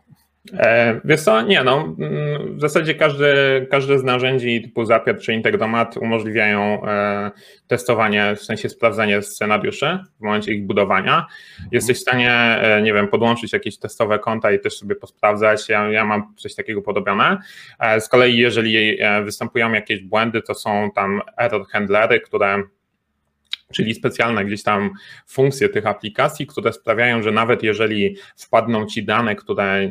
S2: E, wiesz co, nie no, mm, w zasadzie każde, każde z narzędzi typu Zapier czy Integromat umożliwiają e, testowanie, w sensie sprawdzanie scenariuszy w momencie ich budowania. Jesteś w stanie, e, nie wiem, podłączyć jakieś testowe konta i też sobie posprawdzać. Ja, ja mam coś takiego podobione. Z kolei jeżeli występują jakieś błędy, to są tam error handlery, które czyli specjalne gdzieś tam funkcje tych aplikacji, które sprawiają, że nawet jeżeli wpadną ci dane, które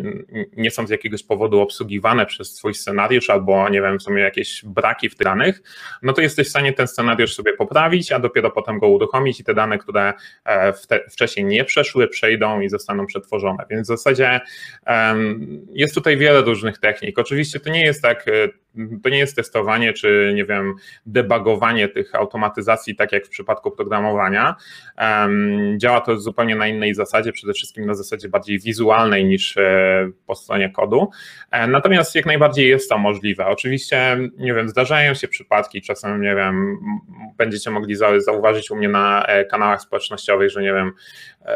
S2: nie są z jakiegoś powodu obsługiwane przez swój scenariusz, albo nie wiem, są jakieś braki w tych danych, no to jesteś w stanie ten scenariusz sobie poprawić, a dopiero potem go uruchomić i te dane, które e, wcześniej nie przeszły, przejdą i zostaną przetworzone. Więc w zasadzie um, jest tutaj wiele różnych technik. Oczywiście to nie jest tak, e, to nie jest testowanie, czy nie wiem, debugowanie tych automatyzacji, tak jak w przypadku programowania. Działa to zupełnie na innej zasadzie, przede wszystkim na zasadzie bardziej wizualnej niż e, po stronie kodu. E, natomiast jak najbardziej jest to możliwe. Oczywiście, nie wiem, zdarzają się przypadki, czasem, nie wiem, będziecie mogli zauważyć u mnie na e, kanałach społecznościowych, że nie wiem,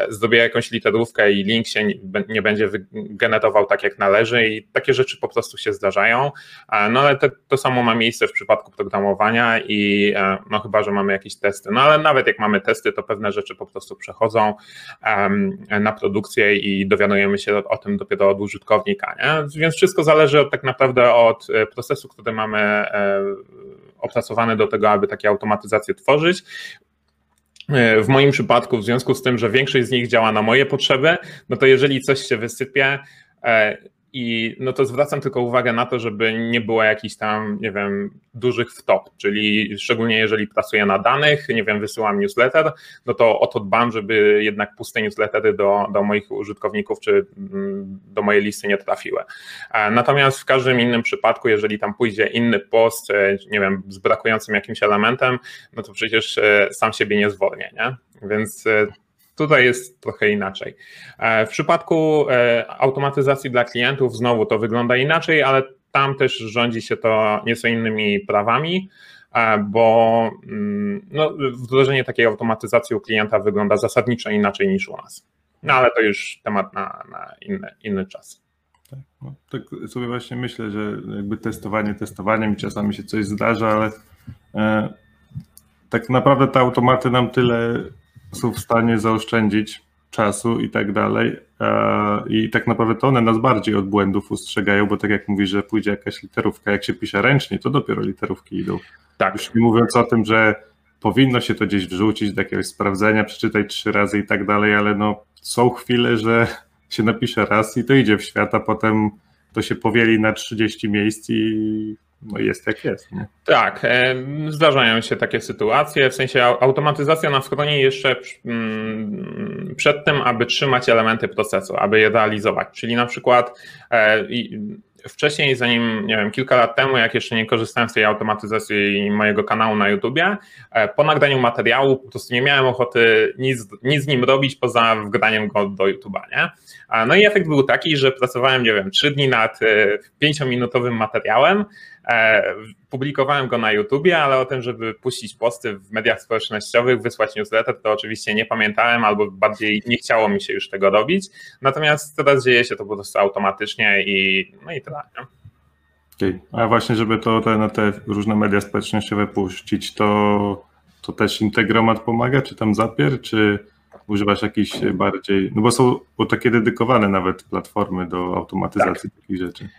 S2: zrobię jakąś literówkę i link się nie będzie generował tak jak należy i takie rzeczy po prostu się zdarzają. No ale to, to samo ma miejsce w przypadku programowania i no chyba, że mamy jakieś testy. No ale nawet jak mamy testy, to pewne rzeczy po prostu przechodzą na produkcję i dowiadujemy się o, tym dopiero od użytkownika. Nie? Więc wszystko zależy od, tak naprawdę od e, procesu, który mamy e, opracowany do tego, aby takie automatyzacje tworzyć. E, w moim przypadku, w związku z tym, że większość z nich działa na moje potrzeby, no to jeżeli coś się wysypie, i no to zwracam tylko uwagę na to, żeby nie było jakichś tam, nie wiem, dużych wtop, czyli szczególnie jeżeli pracuję na danych, nie wiem, wysyłam newsletter, no to o to dbam, żeby jednak puste newslettery do, do moich użytkowników czy mm, do mojej listy nie trafiły. E, natomiast w każdym innym przypadku, jeżeli tam pójdzie inny post, e, nie wiem, z brakującym jakimś elementem, no to przecież e, sam siebie nie zwolnię, nie? Więc Tutaj jest trochę inaczej. E, w przypadku e, automatyzacji dla klientów znowu to wygląda inaczej, ale tam też rządzi się to nieco innymi prawami, e, bo mm, no, wdrożenie takiej automatyzacji u klienta wygląda zasadniczo inaczej niż u nas. No ale to już temat na, na inny, inny czas.
S1: Tak, no, tak sobie właśnie myślę, że jakby testowanie testowaniem czasami się coś zdarza, ale e, tak naprawdę te automaty nam tyle są w stanie zaoszczędzić czasu i tak dalej. I tak naprawdę to one nas bardziej od błędów ustrzegają, bo tak jak mówisz, że pójdzie jakaś literówka, jak się pisze ręcznie, to dopiero literówki idą. Tak. Już nie mówiąc o tym, że powinno się to gdzieś wrzucić do jakiegoś sprawdzenia, przeczytać trzy razy i tak dalej, ale no są chwile, że się napisze raz i to idzie w świat, a potem to się powieli na 30 miejsc i no jest jak jest. Nie?
S2: Tak, e, zdarzają się takie sytuacje, w sensie automatyzacja na stronie jeszcze mm, przed tym, aby trzymać elementy procesu, aby je realizować, czyli na przykład e, wcześniej, zanim, nie wiem, kilka lat temu, jak jeszcze nie korzystałem z tej automatyzacji mojego kanału na YouTubie, e, po nagraniu materiału po prostu nie miałem ochoty nic, nic z nim robić poza wgraniem go do YouTube'a, nie? No i efekt był taki, że pracowałem, nie wiem, trzy dni nad pięciominutowym materiałem, publikowałem go na YouTubie, ale o tym, żeby puścić posty w mediach społecznościowych, wysłać newsletter, to oczywiście nie pamiętałem albo bardziej nie chciało mi się już tego robić. Natomiast teraz dzieje się to po prostu automatycznie i no i tyle.
S1: Okay. A właśnie, żeby to te, na te różne media społecznościowe puścić, to, to też Integromat pomaga, czy tam Zapier, czy używasz jakichś bardziej, no bo są bo takie dedykowane nawet platformy do automatyzacji tak. takich rzeczy.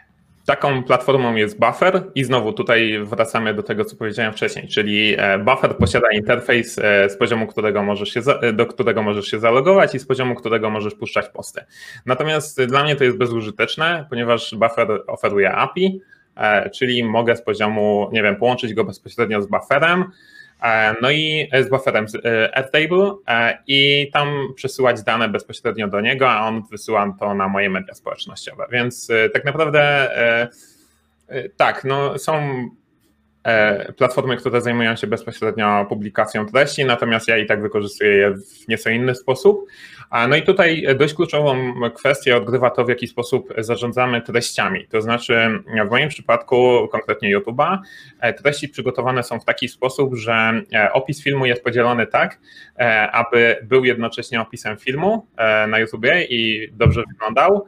S2: Taką platformą jest Buffer i znowu tutaj wracamy do tego, co powiedziałem wcześniej, czyli e, Buffer posiada interfejs, e, z poziomu którego możesz się, do którego możesz się zalogować i z poziomu którego możesz puszczać posty. Natomiast dla mnie to jest bezużyteczne, ponieważ Buffer oferuje API, e, czyli mogę z poziomu, nie wiem, połączyć go bezpośrednio z Bufferem, E, no i z bufferem e, Airtable e, i tam przesyłać dane bezpośrednio do niego, a on wysyła to na moje media społecznościowe. Więc tak naprawdę tak, no są platformy, które zajmują się bezpośrednio publikacją treści, natomiast ja i tak wykorzystuję je w nieco inny sposób. No i tutaj dość kluczową kwestię odgrywa to, w jaki sposób zarządzamy treściami. To znaczy, w moim przypadku, konkretnie YouTube'a, treści przygotowane są w taki sposób, że opis filmu jest podzielony tak, aby był jednocześnie opisem filmu na YouTubie i dobrze wyglądał.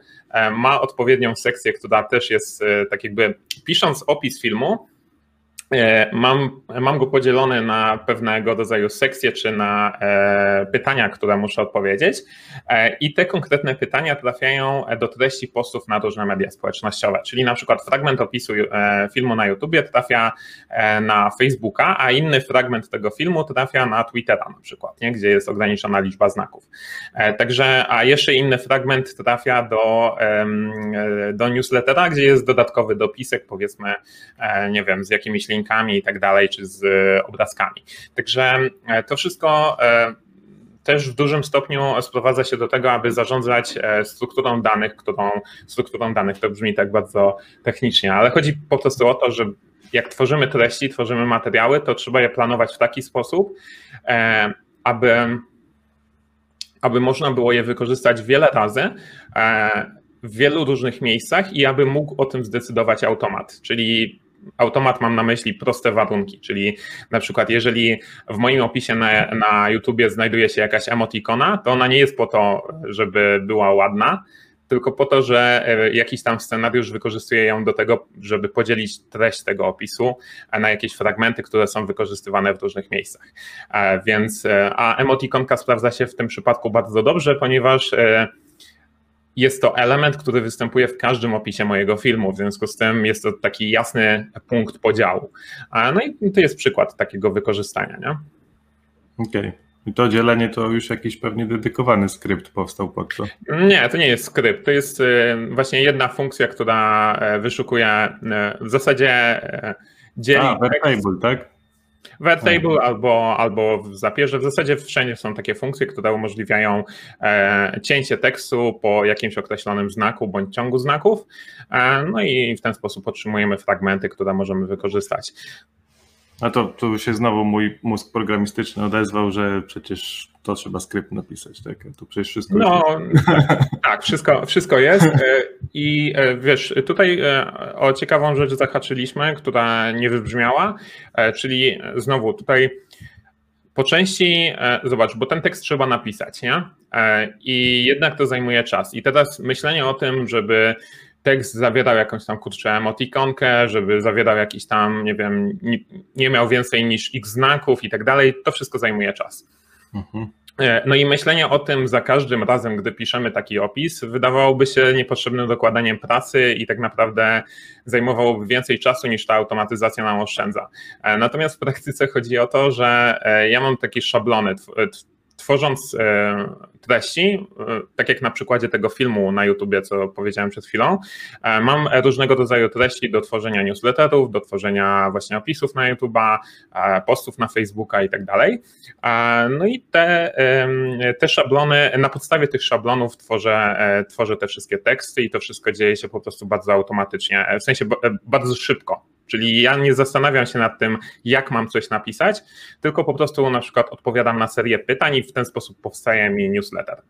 S2: Ma odpowiednią sekcję, która też jest tak jakby pisząc opis filmu, E, mam, mam go podzielony na pewnego rodzaju sekcje czy na e, pytania, które muszę odpowiedzieć. E, I te konkretne pytania trafiają do treści postów na różne media społecznościowe. Czyli na przykład fragment opisu filmu na YouTubie trafia na Facebooka, a inny fragment tego filmu trafia na Twittera na przykład, nie? gdzie jest ograniczona liczba znaków. Także, a jeszcze inny fragment trafia do, do newslettera, gdzie jest dodatkowy dopisek, powiedzmy, nie wiem, z jakimiś linkami i tak dalej, czy z e, obrazkami. Także e, to wszystko e, też w dużym stopniu sprowadza się do tego, aby zarządzać strukturą danych, którą strukturą danych to brzmi tak bardzo technicznie, ale chodzi po prostu o to, że jak tworzymy treści, tworzymy materiały, to trzeba je planować w taki sposób, aby, aby można było je wykorzystać wiele razy w wielu różnych miejscach i aby mógł o tym zdecydować automat. Czyli automat mam na myśli proste warunki, czyli na przykład jeżeli w moim opisie na, na YouTubie znajduje się jakaś emotikona, to ona nie jest po to, żeby była ładna, tylko po to, że e, jakiś tam scenariusz wykorzystuje ją do tego, żeby podzielić treść tego opisu na jakieś fragmenty, które są wykorzystywane w różnych miejscach. E, więc, e, a emotikonka sprawdza się w tym przypadku bardzo dobrze, ponieważ jest to element, który występuje w każdym opisie mojego filmu, w związku z tym jest to taki jasny punkt podziału. No i to jest przykład takiego wykorzystania. Nie?
S1: Okej. Okay. I to dzielenie to już jakiś pewnie dedykowany skrypt powstał pod to?
S2: Nie, to nie jest skrypt. To jest y, właśnie jedna funkcja, która e, wyszukuje y, w zasadzie dzieli. A,
S1: table, tak?
S2: Airtable albo, albo w Zapierze. W zasadzie wszędzie są takie funkcje, które umożliwiają e, cięcie tekstu po jakimś określonym znaku bądź ciągu znaków. E, no i w ten sposób otrzymujemy fragmenty, które możemy wykorzystać.
S1: A to tu się znowu mój mózg programistyczny odezwał, że przecież to trzeba skrypt napisać, tak? To przecież wszystko
S2: No, tak, tak, wszystko, wszystko jest. E, I e, wiesz, tutaj e, o ciekawą rzecz zahaczyliśmy, która nie wybrzmiała, czyli znowu tutaj po części, zobacz, bo ten tekst trzeba napisać, nie? I jednak to zajmuje czas. I teraz myślenie o tym, żeby tekst zawierał jakąś tam kurczę emotikonkę, żeby zawierał jakiś tam, nie wiem, nie, nie miał więcej niż x znaków i tak dalej, to wszystko zajmuje czas. Mhm. E, no i myślenie o tym za każdym razem, gdy piszemy taki opis, wydawałoby się niepotrzebnym dokładaniem pracy i tak naprawdę zajmowałoby więcej czasu niż ta automatyzacja nam oszczędza. E, natomiast w praktyce chodzi o to, że e, ja mam takie szablony tworząc e, treści, e, tak jak na przykładzie tego filmu na YouTubie, co powiedziałem przed chwilą, e, mam różnego rodzaju treści do tworzenia newsletterów, do tworzenia właśnie opisów na YouTube'a, postów na Facebooka i tak dalej. No i te, te szablony, na podstawie tych szablonów tworzę, tworzę te wszystkie teksty i to wszystko dzieje się po prostu bardzo automatycznie, w sensie bardzo szybko. Czyli ja nie zastanawiam się nad tym, jak mam coś napisać, tylko po prostu na przykład odpowiadam na serię pytań i w ten sposób powstaje mi newsletter.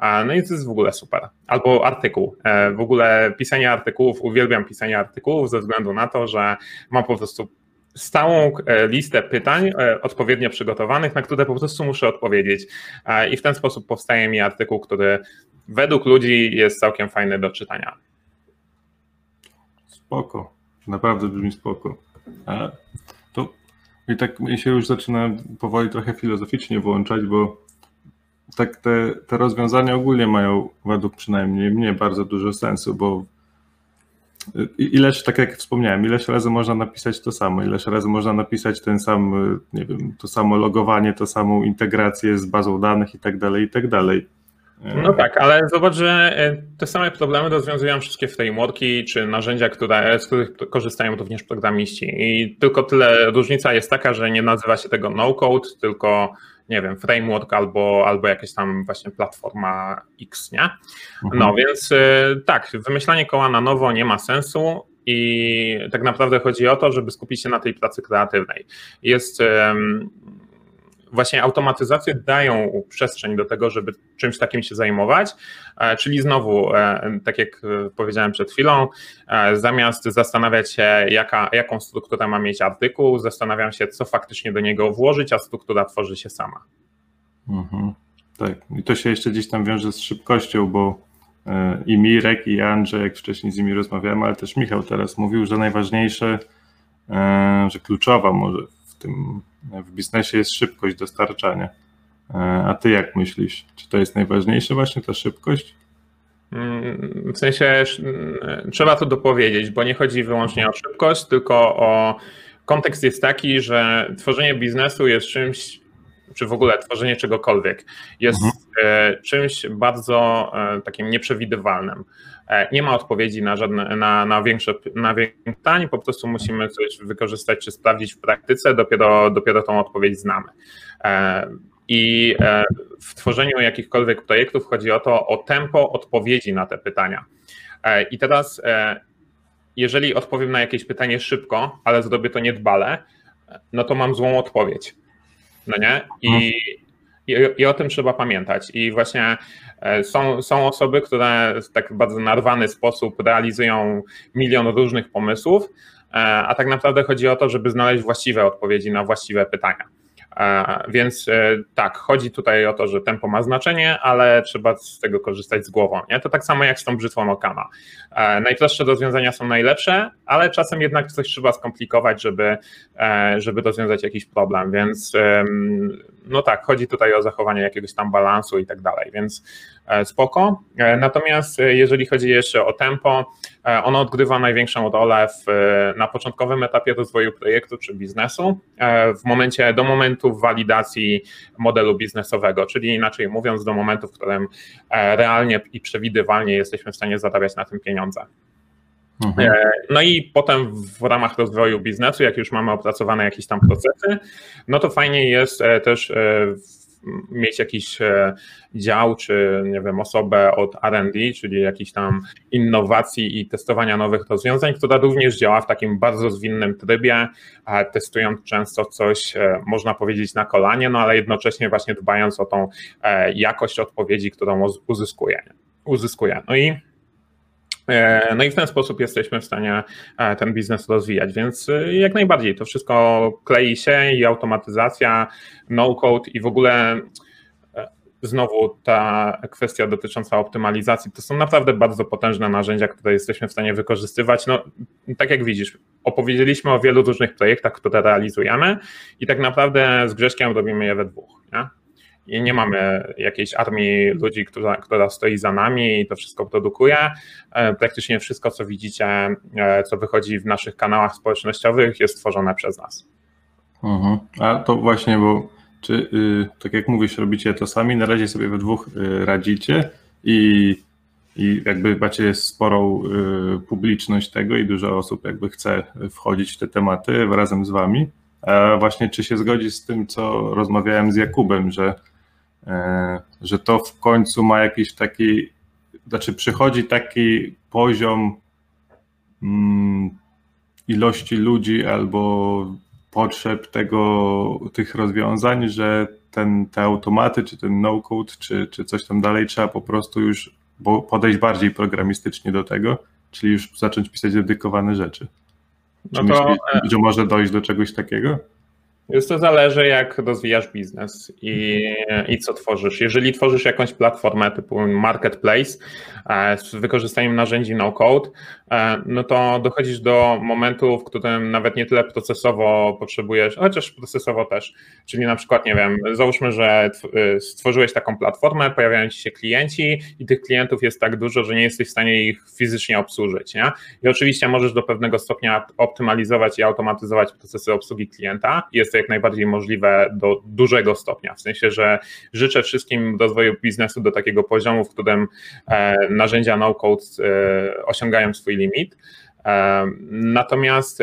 S2: No i to jest w ogóle super. Albo artykuł. E, w ogóle pisanie artykułów, uwielbiam pisanie artykułów ze względu na to, że mam po prostu stałą e, listę pytań e, odpowiednio przygotowanych, na które po prostu muszę odpowiedzieć. I w ten sposób powstaje mi artykuł, który według ludzi jest całkiem fajny do czytania.
S1: Spoko. Naprawdę brzmi spoko. A to i tak mi się już zaczyna powoli trochę filozoficznie włączać, bo tak te, te rozwiązania ogólnie mają według przynajmniej mnie bardzo dużo sensu, bo ileż, tak jak wspomniałem, ileś razy można napisać to samo, ileś razy można napisać ten sam, nie wiem, to samo logowanie, to samą integrację z bazą danych i tak dalej, i tak dalej.
S2: No tak, ale zobacz, że e, te same problemy rozwiązują wszystkie frameworki czy narzędzia, które, z których korzystają również programiści. I tylko tyle różnica jest taka, że nie nazywa się tego no-code, tylko nie wiem, framework albo, albo jakaś tam właśnie platforma X, nie? No mhm. więc e, tak, wymyślanie koła na nowo nie ma sensu i tak naprawdę chodzi o to, żeby skupić się na tej pracy kreatywnej. Jest właśnie automatyzacje dają przestrzeń do tego, żeby czymś takim się zajmować, e, czyli znowu, e, tak jak powiedziałem przed chwilą, e, zamiast zastanawiać się, jaka, jaką strukturę ma mieć artykuł, zastanawiam się, co faktycznie do niego włożyć, a struktura tworzy się sama.
S1: Mhm. Tak, i to się jeszcze gdzieś tam wiąże z szybkością, bo i Mirek, i Andrzej, jak wcześniej z nimi rozmawiałem, ale też Michał teraz mówił, że najważniejsze, że kluczowa może w tym w biznesie jest szybkość dostarczania. E, a ty jak myślisz? Czy to jest najważniejsze właśnie ta szybkość?
S2: Mm, w sensie mm, trzeba to dopowiedzieć, bo nie chodzi wyłącznie o szybkość, tylko o kontekst jest taki, że tworzenie biznesu jest czymś, czy w ogóle tworzenie czegokolwiek jest mhm. E, czymś bardzo e, takim nieprzewidywalnym. E, nie ma odpowiedzi na żadne, na, na większe na większe pytań, po prostu musimy coś wykorzystać czy sprawdzić w praktyce, dopiero, dopiero tą odpowiedź znamy. I w tworzeniu jakichkolwiek projektów chodzi o to, o tempo odpowiedzi na te pytania. I teraz, jeżeli odpowiem na jakieś pytanie szybko, ale zrobię to niedbale, no to mam złą odpowiedź. No nie? I, mhm. i, i o tym trzeba pamiętać. I właśnie E, są, są osoby, które w tak bardzo narwany sposób realizują milion różnych pomysłów, e, a tak naprawdę chodzi o to, żeby znaleźć właściwe odpowiedzi na właściwe pytania. E, więc tak, chodzi tutaj o to, że tempo ma znaczenie, ale trzeba z tego korzystać z głową. Nie? To tak samo jak z tą brzytwą Okama. Najprostsze rozwiązania są najlepsze, ale czasem jednak coś trzeba skomplikować, żeby, żeby rozwiązać jakiś problem. Więc no tak, chodzi tutaj o zachowanie jakiegoś tam balansu i tak dalej, więc e, spoko. E, natomiast e, jeżeli chodzi jeszcze o tempo, ono odgrywa największą rolę w, na początkowym etapie rozwoju projektu czy biznesu, w momencie, do momentu walidacji modelu biznesowego, czyli inaczej mówiąc, do momentu, w którym realnie i przewidywalnie jesteśmy w stanie zarabiać na tym pieniądze. Mhm. E, no i potem w ramach rozwoju biznesu, jak już mamy opracowane jakieś tam procesy, no to fajnie jest e, też e, mieć jakiś dział, czy nie wiem, osobę od RD, czyli jakichś tam innowacji i testowania nowych rozwiązań, która również działa w takim bardzo zwinnym trybie, testując często coś, można powiedzieć, na kolanie, no ale jednocześnie właśnie dbając o tą jakość odpowiedzi, którą uzyskuje. uzyskuje. No i no i w ten sposób jesteśmy w stanie e, ten biznes rozwijać, więc e, jak najbardziej to wszystko klei się i automatyzacja, no-code i w ogóle znowu ta kwestia dotycząca optymalizacji, to są naprawdę bardzo potężne narzędzia, które jesteśmy w stanie wykorzystywać. No, tak jak widzisz, opowiedzieliśmy o wielu różnych projektach, które realizujemy i tak naprawdę z Grześkiem robimy je we dwóch. Nie? I nie mamy jakiejś armii ludzi, która, która stoi za nami i to wszystko produkuje. E, praktycznie wszystko, co widzicie, e, co wychodzi w naszych kanałach społecznościowych, jest tworzone przez nas.
S1: Mhm. A to właśnie, bo Czy, y, tak jak mówisz, robicie to sami, na razie sobie we dwóch y, radzicie i, i jakby macie sporą y, publiczność tego i dużo osób jakby chce wchodzić w te tematy razem z wami. A właśnie czy się zgodzi z tym, co rozmawiałem z Jakubem, że, że to w końcu ma jakiś taki, znaczy przychodzi taki poziom mm, ilości ludzi albo potrzeb tego, tych rozwiązań, że ten, te automaty, czy ten no-code, czy, czy coś tam dalej trzeba po prostu już podejść bardziej programistycznie do tego, czyli już zacząć pisać dedykowane rzeczy. Czy no to, myślisz, że może dojść do czegoś takiego?
S2: Jest to zależy, jak rozwijasz biznes i, i co tworzysz. Jeżeli tworzysz jakąś platformę typu marketplace e, z wykorzystaniem narzędzi no-code, e, no to dochodzisz do momentu, w którym nawet nie tyle procesowo potrzebujesz, chociaż procesowo też. Czyli na przykład, nie wiem, załóżmy, że e, stworzyłeś taką platformę, pojawiają ci się klienci i tych klientów jest tak dużo, że nie jesteś w stanie ich fizycznie obsłużyć. Nie? I oczywiście możesz do pewnego stopnia optymalizować i automatyzować procesy obsługi klienta. Jest jak najbardziej możliwe do dużego stopnia. W sensie, że życzę wszystkim rozwoju biznesu do takiego poziomu, w którym e, narzędzia no-code e, osiągają swój limit. E, natomiast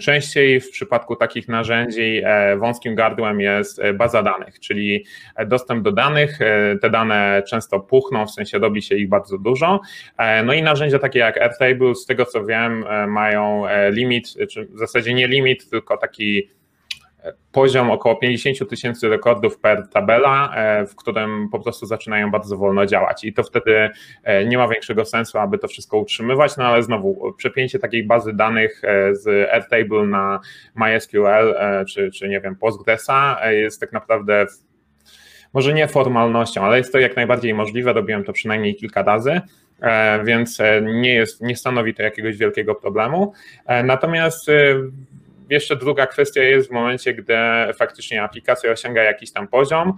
S2: Częściej w przypadku takich narzędzi wąskim gardłem jest baza danych, czyli dostęp do danych. Te dane często puchną, w sensie robi się ich bardzo dużo. No i narzędzia takie jak Airtable, z tego co wiem, mają limit, czy w zasadzie nie limit, tylko taki poziom około 50 tysięcy rekordów per tabela, e, w którym po prostu zaczynają bardzo wolno działać i to wtedy e, nie ma większego sensu, aby to wszystko utrzymywać, no ale znowu przepięcie takiej bazy danych e, z Airtable na MySQL czy, czy nie wiem, Postgresa jest tak naprawdę może nie formalnością, ale jest to jak najbardziej możliwe, robiłem to przynajmniej kilka razy, więc nie, jest, nie stanowi to jakiegoś wielkiego problemu. Natomiast jeszcze druga kwestia jest w momencie, gdy faktycznie aplikacja osiąga jakiś tam poziom,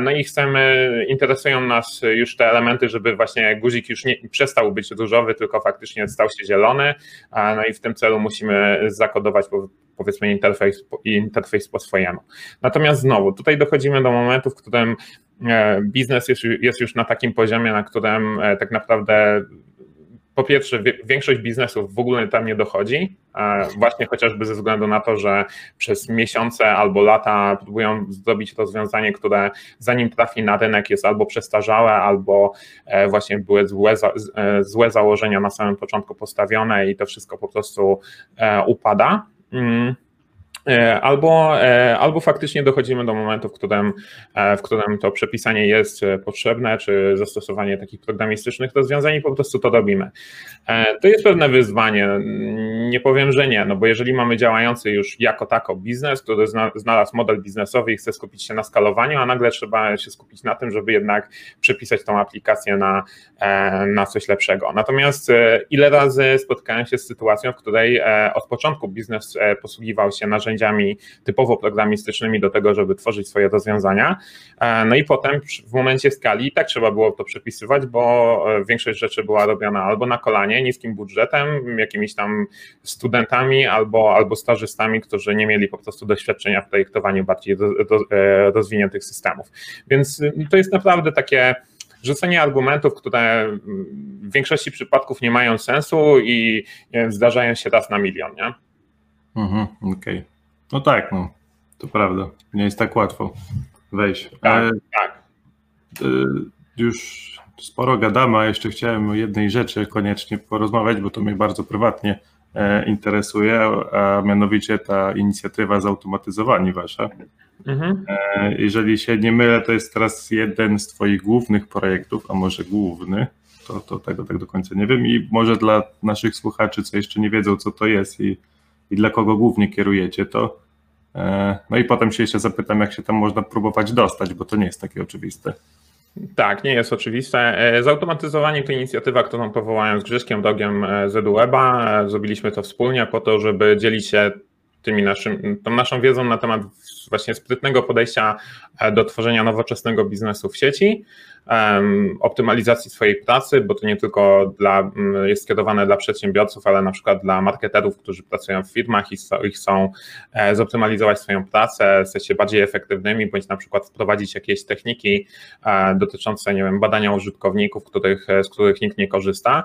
S2: no i chcemy, interesują nas już te elementy, żeby właśnie guzik już nie przestał być różowy, tylko faktycznie stał się zielony, no i w tym celu musimy zakodować powiedzmy interfejs, interfejs po swojemu. Natomiast znowu, tutaj dochodzimy do momentu, w którym e, biznes jest, jest już na takim poziomie, na którym e, tak naprawdę po pierwsze, większość biznesów w ogóle tam nie dochodzi, właśnie chociażby ze względu na to, że przez miesiące albo lata próbują zrobić rozwiązanie, które zanim trafi na rynek jest albo przestarzałe, albo e, właśnie były złe, e, złe założenia na samym początku postawione i to wszystko po prostu e, upada. E, albo, e, albo faktycznie dochodzimy do momentu, w którym, e, w którym to przepisanie jest potrzebne, czy zastosowanie takich programistycznych rozwiązań i po prostu to robimy. To jest pewne wyzwanie. Nie powiem, że nie, no bo jeżeli mamy działający już jako tako biznes, który znalazł model biznesowy i chce skupić się na skalowaniu, a nagle trzeba się skupić na tym, żeby jednak przepisać tą aplikację na, na coś lepszego. Natomiast ile razy spotkałem się z sytuacją, w której od początku biznes posługiwał się narzędziami, narzędziami typowo programistycznymi do tego, żeby tworzyć swoje rozwiązania. E, no i potem w momencie skali tak trzeba było to przepisywać, bo e, większość rzeczy była robiona albo na kolanie, niskim budżetem, jakimiś tam studentami albo, albo stażystami, którzy nie mieli po prostu doświadczenia w projektowaniu bardziej e, rozwiniętych systemów. Więc to jest naprawdę takie rzucenie argumentów, które w większości przypadków nie mają sensu i zdarzają się raz na milion, nie?
S1: Mhm, okej. Okay. No tak, no. To prawda. Nie jest tak łatwo wejść.
S2: Tak, tak.
S1: Y, już sporo gadamy, a jeszcze chciałem o jednej rzeczy koniecznie porozmawiać, bo to mnie bardzo prywatnie e, interesuje, a mianowicie ta inicjatywa zautomatyzowanie wasza. Mhm. E, jeżeli się nie mylę, to jest teraz jeden z Twoich głównych projektów, a może główny. To, to tego tak do końca nie wiem. I może dla naszych słuchaczy, co jeszcze nie wiedzą, co to jest i i dla kogo głównie kierujecie to. E, no i potem się jeszcze zapytam, jak się tam można próbować dostać, bo to nie jest takie oczywiste.
S2: Tak, nie jest oczywiste. E, zautomatyzowanie to inicjatywa, którą powołałem z Grześkiem Dogiem z EduWeba. E, zrobiliśmy to wspólnie po to, żeby dzielić się tymi naszym, tą naszą wiedzą na temat właśnie sprytnego podejścia do tworzenia nowoczesnego biznesu w sieci. Optymalizacji swojej pracy, bo to nie tylko dla, jest skierowane dla przedsiębiorców, ale na przykład dla marketerów, którzy pracują w firmach i chcą e, zoptymalizować swoją pracę, stać się bardziej efektywnymi, bądź na przykład wprowadzić jakieś techniki e, dotyczące, nie wiem, badania użytkowników, których, e, z których nikt nie korzysta.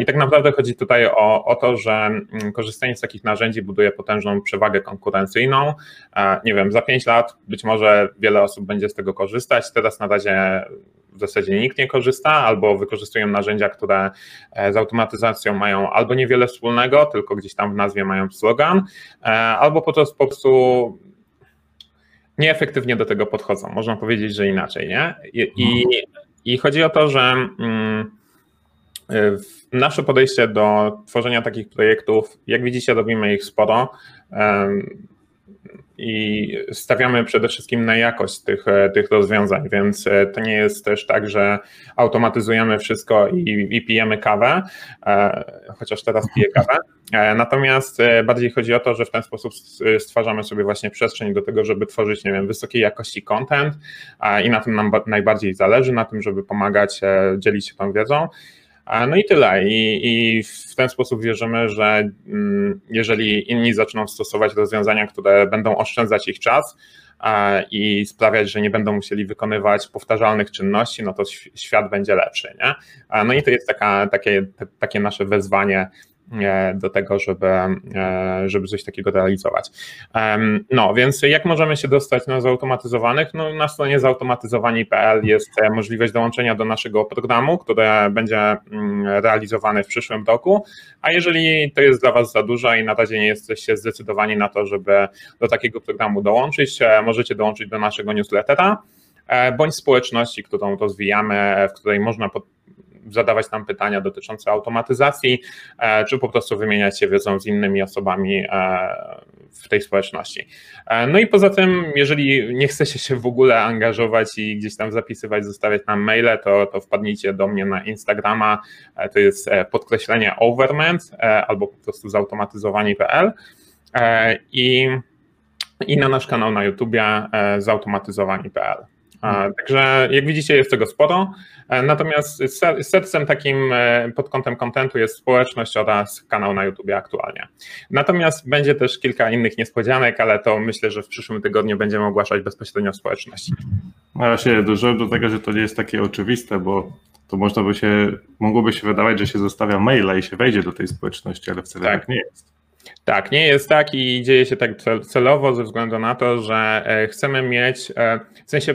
S2: I tak naprawdę chodzi tutaj o, o to, że korzystanie z takich narzędzi buduje potężną przewagę konkurencyjną. Nie wiem, za pięć lat być może wiele osób będzie z tego korzystać. Teraz na razie w zasadzie nikt nie korzysta, albo wykorzystują narzędzia, które e, z automatyzacją mają albo niewiele wspólnego, tylko gdzieś tam w nazwie mają slogan, e, albo po prostu, po prostu nieefektywnie do tego podchodzą. Można powiedzieć, że inaczej, nie? I, i, i chodzi o to, że mm, e, nasze podejście do tworzenia takich projektów, jak widzicie, robimy ich sporo i stawiamy przede wszystkim na jakość tych, e, tych rozwiązań, więc e, to nie jest też tak, że automatyzujemy wszystko i, i pijemy kawę, e, chociaż teraz piję kawę. Natomiast bardziej chodzi o to, że w ten sposób stwarzamy sobie właśnie przestrzeń do tego, żeby tworzyć, nie wiem, wysokiej jakości content i na tym nam najbardziej zależy, na tym, żeby pomagać, dzielić się tą wiedzą. No i tyle. I, I, w ten sposób wierzymy, że mm, jeżeli inni zaczną stosować rozwiązania, które będą oszczędzać ich czas i sprawiać, że nie będą musieli wykonywać powtarzalnych czynności, no to świat będzie lepszy. Nie? No i to jest taka, takie, takie nasze wezwanie do tego, żeby, e, żeby coś takiego realizować. No, więc jak możemy się dostać na zautomatyzowanych? No, na stronie zautomatyzowani.pl jest e, możliwość dołączenia do naszego programu, które będzie mm, realizowane w przyszłym roku, a jeżeli to jest dla Was za dużo i na razie nie jesteście zdecydowani na to, żeby do takiego programu dołączyć, możecie dołączyć do naszego newslettera bądź społeczności, którą rozwijamy, w której można zadawać tam pytania dotyczące automatyzacji, e, czy po prostu wymieniać się wiedzą z innymi osobami e, w tej społeczności. E, no i poza tym, jeżeli nie chcecie się w ogóle angażować i gdzieś tam zapisywać, zostawiać nam maile, to, to wpadnijcie do mnie na Instagrama, to jest podkreślenie overment albo po prostu zautomatyzowani.pl i, i na nasz kanał na YouTubie zautomatyzowani.pl. Także jak widzicie jest tego sporo, e, natomiast sercem takim e, pod kątem kontentu jest społeczność oraz kanał na YouTube aktualnie. Natomiast będzie też kilka innych niespodzianek, ale to myślę, że w przyszłym tygodniu będziemy ogłaszać bezpośrednio w społeczności.
S1: No właśnie dużo do tego, że to nie jest takie oczywiste, bo to można by się, mogłoby się wydawać, że się zostawia maila i się wejdzie do tej społeczności, ale wcale tak, tak nie jest.
S2: Tak, nie jest tak i dzieje się tak celowo ze względu na to, że e, chcemy mieć, w sensie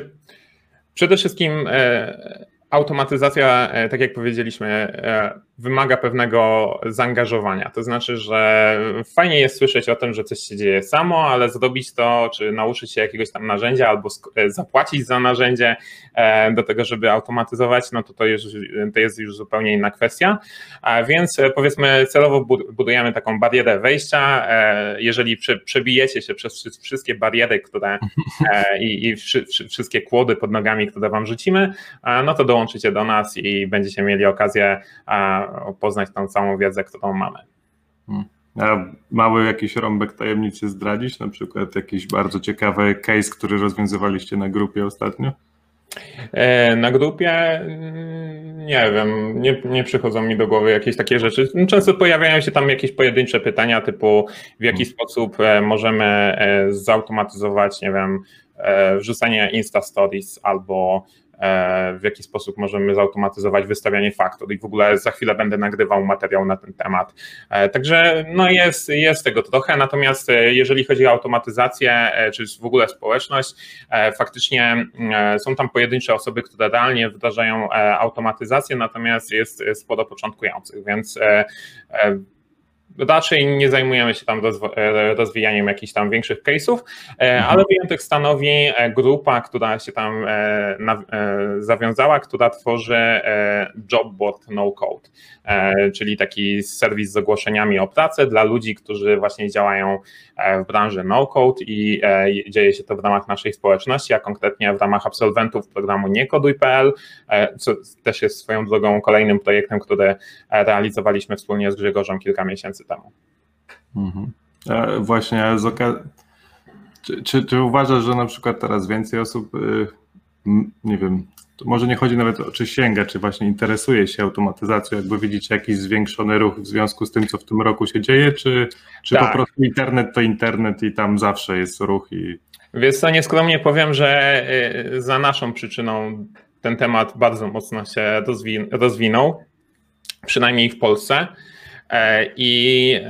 S2: Przede wszystkim e, automatyzacja, e, tak jak powiedzieliśmy, e, wymaga pewnego zaangażowania. To znaczy, że fajnie jest słyszeć o tym, że coś się dzieje samo, ale zrobić to, czy nauczyć się jakiegoś tam narzędzia, albo zapłacić za narzędzie do tego, żeby automatyzować, no to to jest, to jest już zupełnie inna kwestia. Więc powiedzmy, celowo budujemy taką barierę wejścia. Jeżeli przebijecie się przez wszystkie bariery, które i, i wszystkie kłody pod nogami, które wam rzucimy, no to dołączycie dołączycie do nas i będziecie mieli okazję poznać tą całą wiedzę, którą mamy.
S1: Hmm. A mały jakiś rąbek tajemnicy zdradzić? Na przykład jakiś bardzo ciekawy case, który rozwiązywaliście na grupie ostatnio?
S2: E, na grupie mm, nie wiem, nie, nie przychodzą mi do głowy jakiees takie rzeczy. Często pojawiają się tam jakieś pojedyncze pytania typu w jaki hmm. sposób e, możemy e, zautomatyzować, nie wiem, wrzucanie Insta Stories albo w jaki sposób możemy zautomatyzować wystawianie faktur i w ogóle za chwilę będę nagrywał materiał na ten temat. E, także no jest, jest tego trochę, natomiast e, jeżeli chodzi o automatyzację, czy w ogóle społeczność, faktycznie są tam pojedyncze osoby, które realnie wdrażają automatyzację, natomiast jest sporo początkujących, więc raczej nie zajmujemy się tam e, rozwijaniem jakichś tam większych case'ów, e, mhm. ale wyjątek stanowi e, grupa, która się tam zawiązała, która tworzy Jobboard No Code, czyli taki serwis z ogłoszeniami o pracę dla ludzi, którzy właśnie działają w branży No Code i dzieje się to w ramach naszej społeczności, a konkretnie w ramach absolwentów programu niekoduj.pl, co też jest swoją drogą kolejnym projektem, który realizowaliśmy wspólnie z Grzegorzem kilka miesięcy miesięcy temu.
S1: Mhm. właśnie, z czy, czy, czy, uważasz, że na przykład teraz więcej osób, y, nie wiem, może nie chodzi nawet o czy sięga, czy właśnie interesuje się automatyzacją, jakby widzicie jakiś zwiększony ruch w związku z tym, co w tym roku się dzieje, czy, czy tak. po prostu internet to internet i tam zawsze jest ruch i...
S2: Więc to nieskromnie powiem, że y, za naszą przyczyną ten temat bardzo mocno się rozwinął, przynajmniej w Polsce. E, I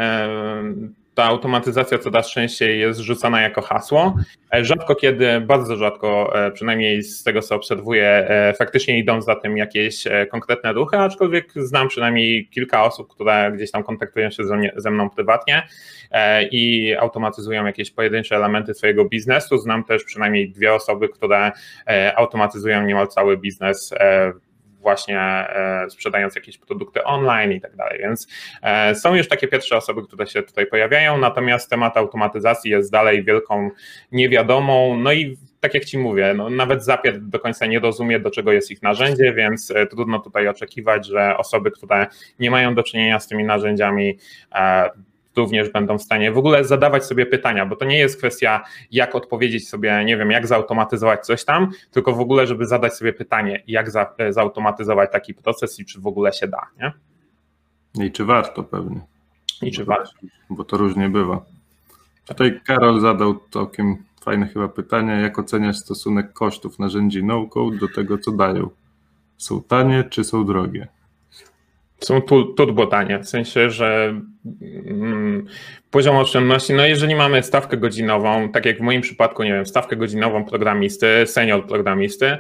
S2: ta automatyzacja coraz częściej jest rzucana jako hasło. E, rzadko kiedy, bardzo rzadko, e, przynajmniej z tego co obserwuję, e, faktycznie idą za tym jakieś konkretne ruchy, aczkolwiek znam przynajmniej kilka osób, które gdzieś tam kontaktują się ze mną prywatnie i automatyzują jakieś pojedyncze elementy swojego biznesu. Znam też przynajmniej dwie osoby, które automatyzują niemal cały biznes właśnie e, sprzedając jakieś produkty online i tak dalej. Więc e, są już takie pierwsze osoby, które się tutaj pojawiają, natomiast temat automatyzacji jest dalej wielką niewiadomą. No i tak jak Ci mówię, no nawet zapier do końca nie rozumie, do czego jest ich narzędzie, więc e, trudno tutaj oczekiwać, że osoby, które nie mają do czynienia z tymi narzędziami, również będą w stanie w ogóle zadawać sobie pytania, bo to nie jest kwestia, jak odpowiedzieć sobie, nie wiem, jak zautomatyzować coś tam, tylko w ogóle, żeby zadać sobie pytanie, jak za, e, zautomatyzować taki proces i czy w ogóle się da, nie?
S1: I czy warto pewnie.
S2: I czy warto.
S1: Bo to różnie bywa. Tutaj Karol zadał całkiem fajne chyba pytanie, jak oceniasz stosunek kosztów narzędzi no-code do tego, co dają? Są tanie czy są drogie?
S2: Są turbo tanie, w sensie, że mm, poziom oszczędności, no jeżeli mamy stawkę godzinową, tak jak w moim przypadku, nie wiem, stawkę godzinową programisty, senior programisty,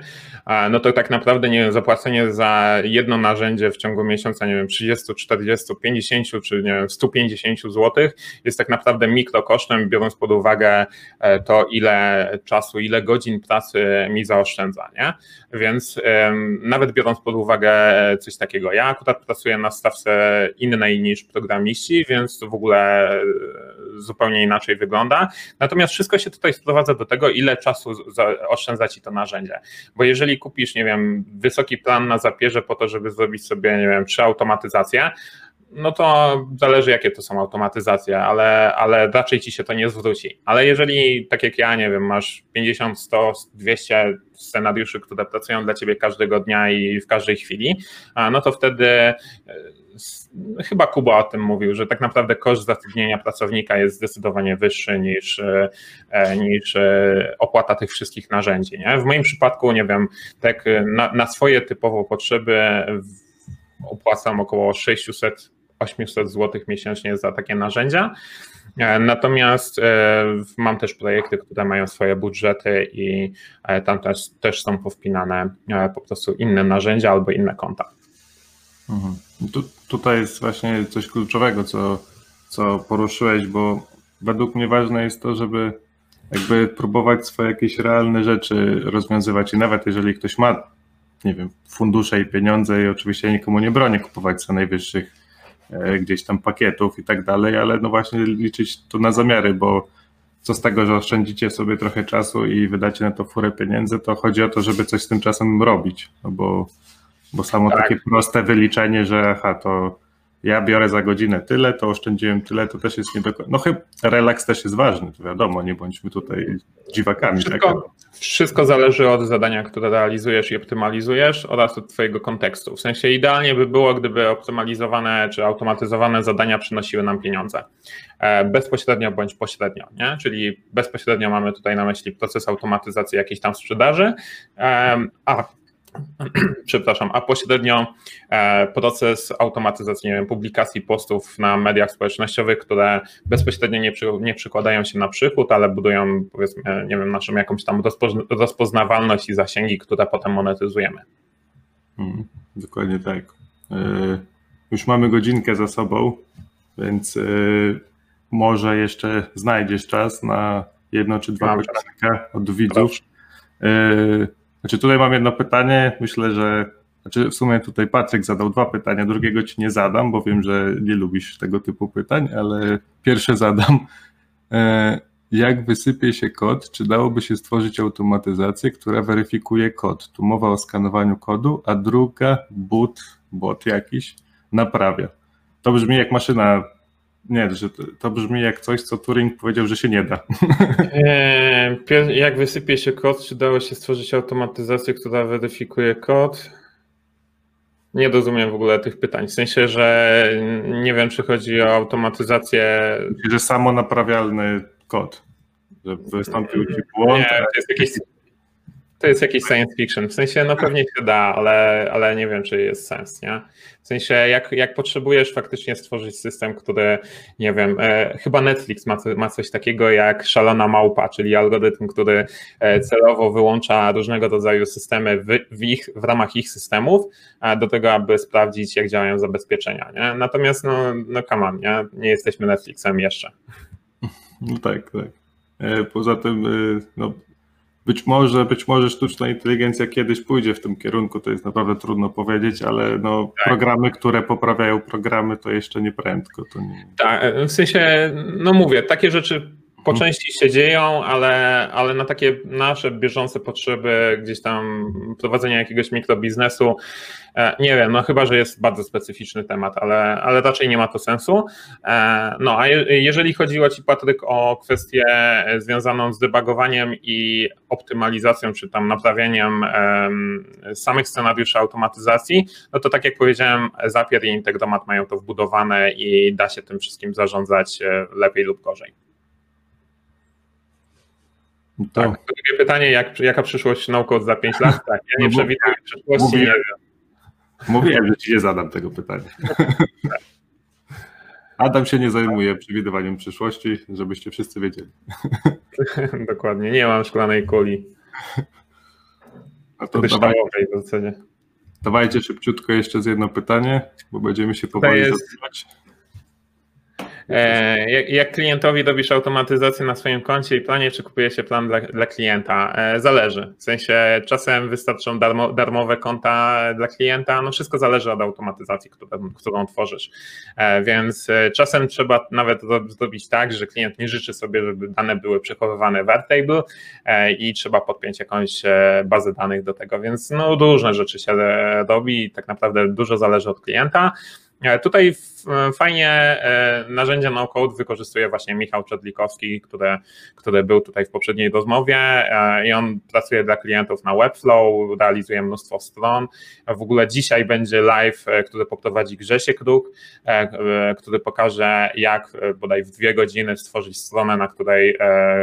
S2: no to tak naprawdę, nie wiem, zapłacenie za jedno narzędzie w ciągu miesiąca, nie wiem, 30, 40, 50 czy nie wiem, 150 zł jest tak naprawdę mikrokosztem, biorąc pod uwagę e, to, ile czasu, ile godzin pracy mi zaoszczędza, nie? Więc nawet biorąc pod uwagę coś takiego, ja akurat pracuję na stawce innej niż programiści, więc w ogóle e, zupełnie inaczej wygląda. Natomiast wszystko się tutaj sprowadza do tego, ile czasu oszczędza ci to narzędzie. Bo jeżeli kupisz, nie wiem, wysoki plan na zapierze po to, żeby zrobić sobie, nie wiem, trzy automatyzacje, no to zależy, jakie to są automatyzacje, ale, ale raczej ci się to nie zwróci. Ale jeżeli, tak jak ja, nie wiem, masz 50, 100, 200 scenariuszy, które pracują dla ciebie każdego dnia i w każdej chwili, no to wtedy chyba Kuba o tym mówił, że tak naprawdę koszt zatrudnienia pracownika jest zdecydowanie wyższy niż, e, e, niż opłata tych wszystkich narzędzi. Nie? W moim przypadku, nie wiem, tak na, na swoje typowo potrzeby opłacam około 600 800 zł miesięcznie za takie narzędzia. E, natomiast e, mam też projekty, które mają swoje budżety i e, tam też, też są powpinane po prostu inne narzędzia albo inne konta.
S1: Mhm. Tu, tutaj jest właśnie coś kluczowego, co, co poruszyłeś, bo według mnie ważne jest to, żeby jakby próbować swoje jakieś realne rzeczy rozwiązywać i nawet jeżeli ktoś ma, nie wiem, fundusze i pieniądze i oczywiście nikomu nie bronię kupować co najwyższych E, gdzieś tam pakietów i tak dalej, ale no właśnie liczyć to na zamiary, bo co z tego, że oszczędzicie sobie trochę czasu i wydacie na to furę pieniędzy, to chodzi o to, żeby coś z tym czasem robić, no bo, bo samo tak. takie proste wyliczenie, że aha, to ja biorę za godzinę tyle, to oszczędziłem tyle, to też jest nie do końca. No chyba relaks też jest ważny, to wiadomo, nie bądźmy tutaj dziwakami.
S2: Wszystko, tak? wszystko zależy od zadania, które realizujesz i optymalizujesz oraz od Twojego kontekstu. W sensie idealnie by było, gdyby optymalizowane czy automatyzowane zadania przynosiły nam pieniądze. E, bezpośrednio bądź pośrednio, nie? czyli bezpośrednio mamy tutaj na myśli proces automatyzacji jakiejś tam sprzedaży, a przepraszam, a pośrednio e, proces automatyzacji nie wiem, publikacji postów na mediach społecznościowych, które bezpośrednio nie, przy, nie przykładają się na przychód, ale budują powiedzmy, nie wiem, naszą jakąś tam rozpoznawalność i zasięgi, które potem monetyzujemy.
S1: Hmm, dokładnie tak. E, już mamy godzinkę za sobą, więc e, może jeszcze znajdziesz czas na jedno czy dwa pytania od widzów. Znaczy tutaj mam jedno pytanie, myślę, że znaczy w sumie tutaj Patryk zadał dwa pytania, drugiego ci nie zadam, bo wiem, że nie lubisz tego typu pytań, ale pierwsze zadam. E, jak wysypie się kod, czy dałoby się stworzyć automatyzację, która weryfikuje kod? Tu mowa o skanowaniu kodu, a druga, boot, bot jakiś, naprawia. To brzmi jak maszyna Nie, że to, brzmi jak coś, co Turing powiedział, że się nie da.
S2: Eee, jak wysypie się kod, czy dało się stworzyć automatyzację, która weryfikuje kod? Nie rozumiem w ogóle tych pytań. W sensie, że nie wiem, czy chodzi o automatyzację.
S1: Że samo naprawialny kod. Że wystąpił ci błąd.
S2: Nie, to jest jakiś to jest jakiś science fiction. W sensie, no pewnie się da, ale, ale nie wiem, czy jest sens, nie? W sensie, jak, jak potrzebujesz faktycznie stworzyć system, który, nie wiem, e, chyba Netflix ma, ma coś takiego jak szalona małpa, czyli algorytm, który e, celowo wyłącza różnego rodzaju systemy w, w, ich, w ramach ich systemów, do tego, aby sprawdzić, jak działają zabezpieczenia, nie? Natomiast, no, no come on, nie? Nie jesteśmy Netflixem jeszcze.
S1: No tak, tak. E, poza tym, e, no, być może, być może sztuczna inteligencja kiedyś pójdzie w tym kierunku, to jest naprawdę trudno powiedzieć, ale no, tak. programy, które poprawiają programy, to jeszcze nie prędko. To nie...
S2: Tak, w sensie, no mówię, takie rzeczy po części się dzieją, ale, ale na takie nasze bieżące potrzeby gdzieś tam prowadzenia jakiegoś mikrobiznesu, e, nie wiem, no chyba, że jest bardzo specyficzny temat, ale, ale raczej nie ma to sensu. E, no a jeżeli chodziło Ci Patryk o kwestię związaną z debugowaniem i optymalizacją, czy tam naprawieniem samych scenariuszy automatyzacji, no to tak jak powiedziałem, Zapier i Integromat mają to wbudowane i da się tym wszystkim zarządzać e, lepiej lub gorzej. To... Tak, drugie pytanie, jak, jaka przyszłość no za 5 lat? Tak, ja nie no, przewiduję przyszłości, mówię, nie wiem.
S1: Mówiłem, że ci nie zadam tego pytania. Adam się nie zajmuje przewidywaniem przyszłości, żebyście wszyscy wiedzieli.
S2: Dokładnie, nie mam szklanej kuli. A to dawaj, w zasadzie.
S1: Dawajcie szybciutko jeszcze z jedno pytanie, bo będziemy się powoli jest...
S2: E, jak klientowi robisz automatyzację na swoim koncie i planie, czy kupuje się plan dla, dla klienta? E, zależy. W sensie czasem wystarczą darmo, darmowe konta dla klienta, no wszystko zależy od automatyzacji, którą, którą tworzysz. E, więc czasem trzeba nawet zrobić tak, że klient nie życzy sobie, żeby dane były przechowywane w Airtable i trzeba podpiąć jakąś bazę danych do tego, więc no różne rzeczy się robi i tak naprawdę dużo zależy od klienta. E, tutaj fajnie e, narzędzia no-code wykorzystuje właśnie Michał Czedlikowski, który, który był tutaj w poprzedniej rozmowie e, i on pracuje dla klientów na Webflow, realizuje mnóstwo stron. W ogóle dzisiaj będzie live, który poprowadzi Grzesiek Kruk, który pokaże jak bodaj w dwie godziny stworzyć stronę, na której,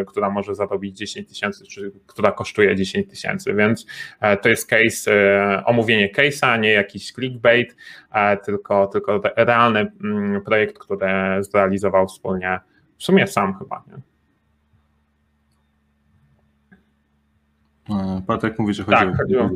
S2: która może zarobić 10 tysięcy, czy która kosztuje 10 tysięcy, więc to jest case, omówienie case'a, nie jakiś clickbait, tylko, tylko realny mm, projekt, który zrealizował wspólnie, w sumie sam chyba. Nie?
S1: Patryk mówi, że chodzi tak, o chodziło.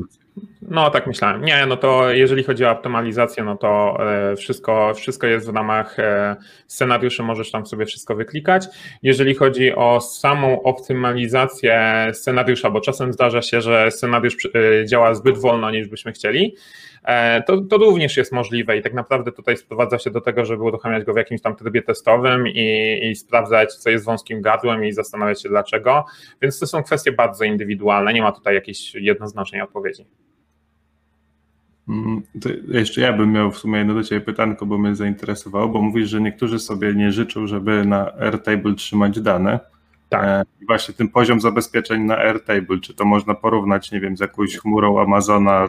S2: No tak myślałem. Nie, no to jeżeli chodzi o optymalizację, no to e, wszystko, wszystko jest w ramach e, scenariuszy, możesz tam sobie wszystko wyklikać. Jeżeli chodzi o samą optymalizację scenariusza, bo czasem zdarza się, że scenariusz e, działa zbyt wolno niż byśmy chcieli, to, to również jest możliwe i tak naprawdę tutaj sprowadza się do tego, żeby uruchamiać go w jakimś tam trybie testowym i, i sprawdzać, co jest wąskim gardłem i zastanawiać się dlaczego. Więc to są kwestie bardzo indywidualne, nie ma tutaj jakiejś jednoznacznej odpowiedzi.
S1: Mm, to jeszcze ja bym miał w sumie jedno do Ciebie pytanko, bo mnie zainteresowało, bo mówisz, że niektórzy sobie nie życzą, żeby na Airtable trzymać dane. Tak. E, I właśnie ten poziom zabezpieczeń na Airtable, czy to można porównać, nie wiem, z jakąś chmurą Amazona,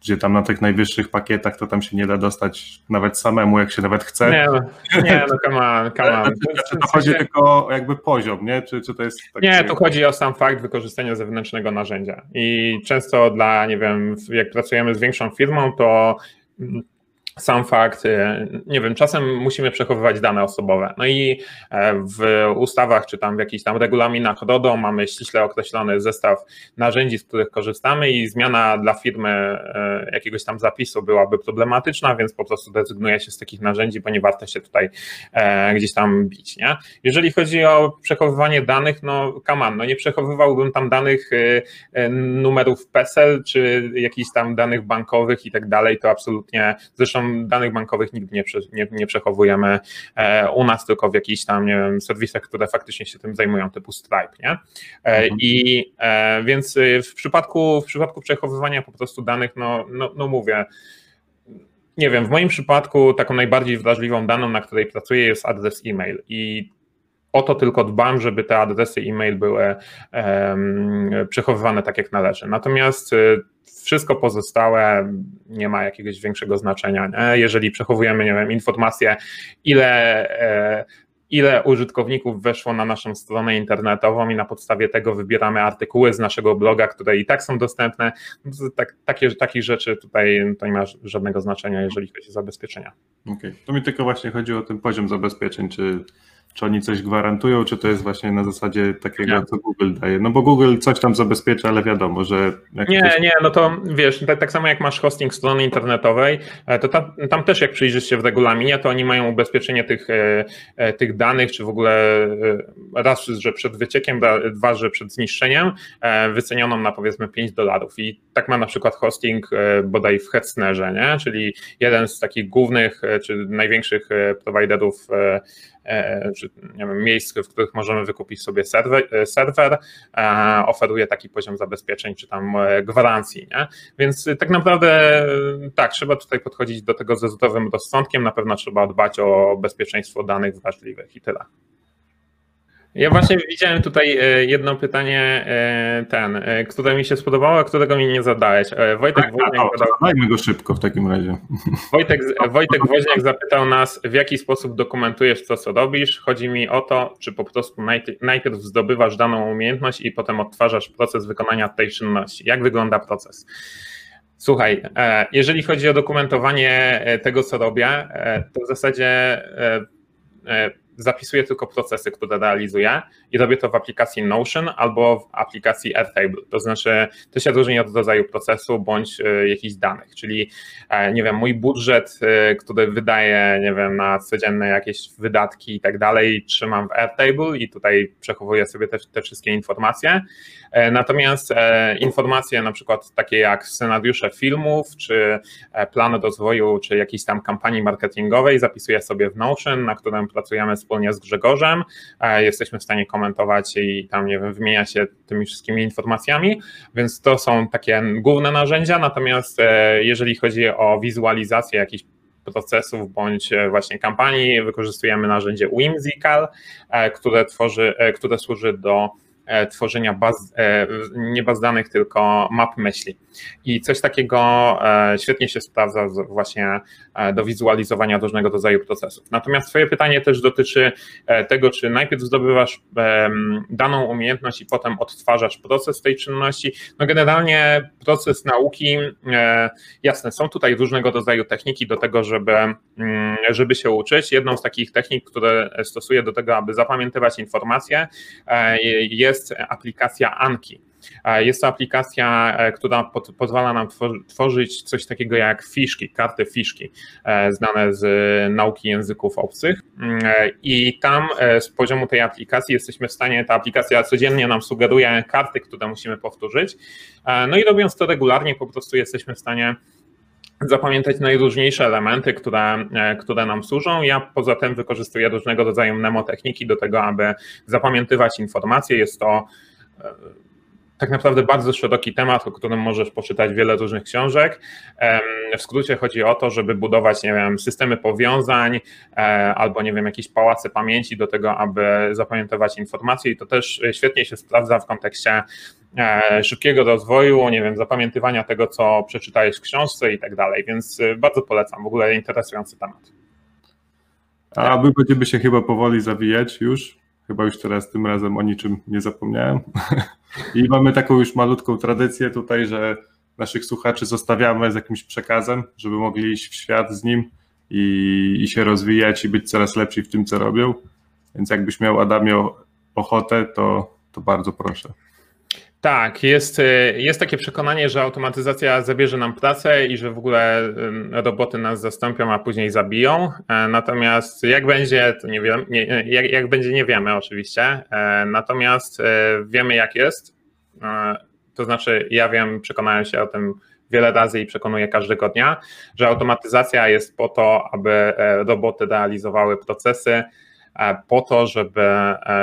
S1: gdzie tam na tych najwyższych pakietach to tam się nie da dostać nawet samemu, jak się nawet chce.
S2: Nie, no, nie, no come on, come on.
S1: Czy, czy to chodzi tylko o jakby poziom, nie? Czy, czy to jest
S2: Nie, tu chodzi o sam fakt wykorzystania zewnętrznego narzędzia i często dla, nie wiem, jak pracujemy z większą firmą, to sam fakt, e, nie wiem, czasem musimy przechowywać dane osobowe. No i e, w ustawach, czy tam w jakichś tam regulaminach RODO mamy ściśle określony zestaw narzędzi, z których korzystamy i zmiana dla firmy e, jakiegoś tam zapisu byłaby problematyczna, więc po prostu dezygnuje się z takich narzędzi, bo nie warto się tutaj gdzieś tam bić, nie? Jeżeli chodzi o przechowywanie danych, no kaman, no nie przechowywałbym tam danych numerów PESEL, czy jakichś tam danych bankowych i tak dalej, to absolutnie, zresztą danych bankowych nigdy nie, nie, nie przechowujemy e, u nas, tylko w jakichś tam, nie wiem, serwisach, które faktycznie się tym zajmują, typu Stripe, nie? E, mhm. I e, więc w przypadku, w przypadku przechowywania po prostu danych, no, no, no mówię, nie wiem, w moim przypadku taką najbardziej wrażliwą daną, na której pracuję, jest adres e-mail i o to tylko dbam, żeby te adresy e-mail były przechowywane tak jak należy. Natomiast y, wszystko pozostałe nie ma jakiegoś większego znaczenia. Nie? Jeżeli przechowujemy, nie wiem, informacje, ile e, ile użytkowników weszło na naszą stronę internetową i na podstawie tego wybieramy artykuły z naszego bloga, które i tak są dostępne. No tak, takie, takich rzeczy tutaj to nie ma żadnego znaczenia, jeżeli chodzi o zabezpieczenia.
S1: Okej, okay. to mi tylko właśnie chodzi o ten poziom zabezpieczeń, czy czy oni coś gwarantują, czy to jest właśnie na zasadzie takiego, nie. co Google daje? No bo Google coś tam zabezpiecza, ale wiadomo, że.
S2: nie, ktoś... nie, no to wiesz, tak, tak, samo jak masz hosting strony internetowej, e, to tam, tam, też jak przyjrzysz się w regulaminie, to oni mają ubezpieczenie tych, e, e, tych danych, czy w ogóle raz, że przed wyciekiem, dwa, że przed zniszczeniem, wycenioną na powiedzmy 5 dolarów. I tak ma na przykład hosting bodaj w Hetznerze, nie? czyli jeden z takich głównych, czy największych prowajderów czy nie wiem, miejsc, w których możemy wykupić sobie serwer, e, serwer e, oferuje taki poziom zabezpieczeń czy tam gwarancji. Nie? Więc tak naprawdę tak, trzeba tutaj podchodzić do tego ze zdrowym rozsądkiem, na pewno trzeba dbać o bezpieczeństwo danych wrażliwych i tyle. Ja właśnie widziałem tutaj e, jedno pytanie, e, ten, e, które mi się spodobało, a którego mi nie zadałeś. Wojtek tak,
S1: Woźniak zadał... Dajmy go szybko w takim razie.
S2: Wojtek, Wojtek Woźniak zapytał nas, w jaki sposób dokumentujesz to, co robisz. Chodzi mi o to, czy po prostu najpierw zdobywasz daną umiejętność i potem odtwarzasz proces wykonania tej czynności. Jak wygląda proces? Słuchaj, jeżeli chodzi o dokumentowanie tego, co robię, to w zasadzie zapisuję tylko procesy, które realizuję i robię to w aplikacji Notion albo w aplikacji Airtable. To znaczy, to się różni od rodzaju procesu bądź e, jakichś danych, czyli e, nie wiem, mój budżet, e, który wydaję, nie wiem, na codzienne jakieś wydatki i tak dalej, trzymam w Airtable i tutaj przechowuję sobie te, te wszystkie informacje. Natomiast informacje na przykład takie jak scenariusze filmów, czy plan rozwoju, czy jakiejś tam kampanii marketingowej zapisuję sobie w Notion, na którym pracujemy wspólnie z Grzegorzem. Jesteśmy w stanie komentować i tam, nie wiem, wymieniać się tymi wszystkimi informacjami, więc to są takie główne narzędzia. Natomiast e, jeżeli chodzi o wizualizację jakichś procesów bądź e, właśnie kampanii, wykorzystujemy narzędzie Whimsical, które, tworzy, które służy do E, tworzenia baz, e, nie baz danych, tylko map myśli. I coś takiego e, świetnie się sprawdza właśnie do wizualizowania różnego rodzaju procesów. Natomiast Twoje pytanie też dotyczy tego, czy najpierw zdobywasz daną umiejętność i potem odtwarzasz proces tej czynności. No generalnie proces nauki, jasne, są tutaj różnego rodzaju techniki do tego, żeby, żeby się uczyć. Jedną z takich technik, które stosuję do tego, aby zapamiętywać informacje, jest jest aplikacja Anki. Jest to aplikacja, e, która pozwala nam tworzyć coś takiego jak fiszki, karty fiszki, e, znane z nauki języków obcych. Mm, e, I tam z poziomu tej aplikacji jesteśmy w stanie, ta aplikacja codziennie nam sugeruje karty, które musimy powtórzyć. No i robiąc to regularnie, po prostu jesteśmy w stanie zapamiętać najróżniejsze elementy, które, które nam służą. Ja poza tym wykorzystuję różnego rodzaju mnemotechniki do tego, aby zapamiętywać informacje. Jest to e, tak naprawdę bardzo szeroki temat, o którym możesz poczytać wiele różnych książek. W skrócie chodzi o to, żeby budować, nie wiem, systemy powiązań e, albo, nie wiem, jakieś pałace pamięci do tego, aby zapamiętywać informacje i to też świetnie się sprawdza w kontekście e, szybkiego rozwoju, nie wiem, zapamiętywania tego, co przeczytałeś w książce i tak dalej, więc e, bardzo polecam, w ogóle interesujący temat.
S1: A my będziemy się chyba powoli zawijać już. Chyba już teraz tym razem o niczym nie zapomniałem. I mamy taką już malutką tradycję tutaj, że naszych słuchaczy zostawiamy z jakimś przekazem, żeby mogli iść w świat z nim i, i się rozwijać i być coraz lepsi w tym, co robią. Więc jakbyś miał Adamie ochotę, to, to bardzo proszę.
S2: Tak, jest, y, jest takie przekonanie, że automatyzacja zabierze nam pracę i że w ogóle y, roboty nas zastąpią, a później zabiją. E, natomiast jak będzie, to nie wiem, nie, jak, jak będzie, nie wiemy oczywiście. E, natomiast e, wiemy, jak jest. To znaczy, ja wiem, przekonałem się o tym wiele razy i przekonuję każdego dnia, że automatyzacja jest po to, aby roboty realizowały procesy po to, żeby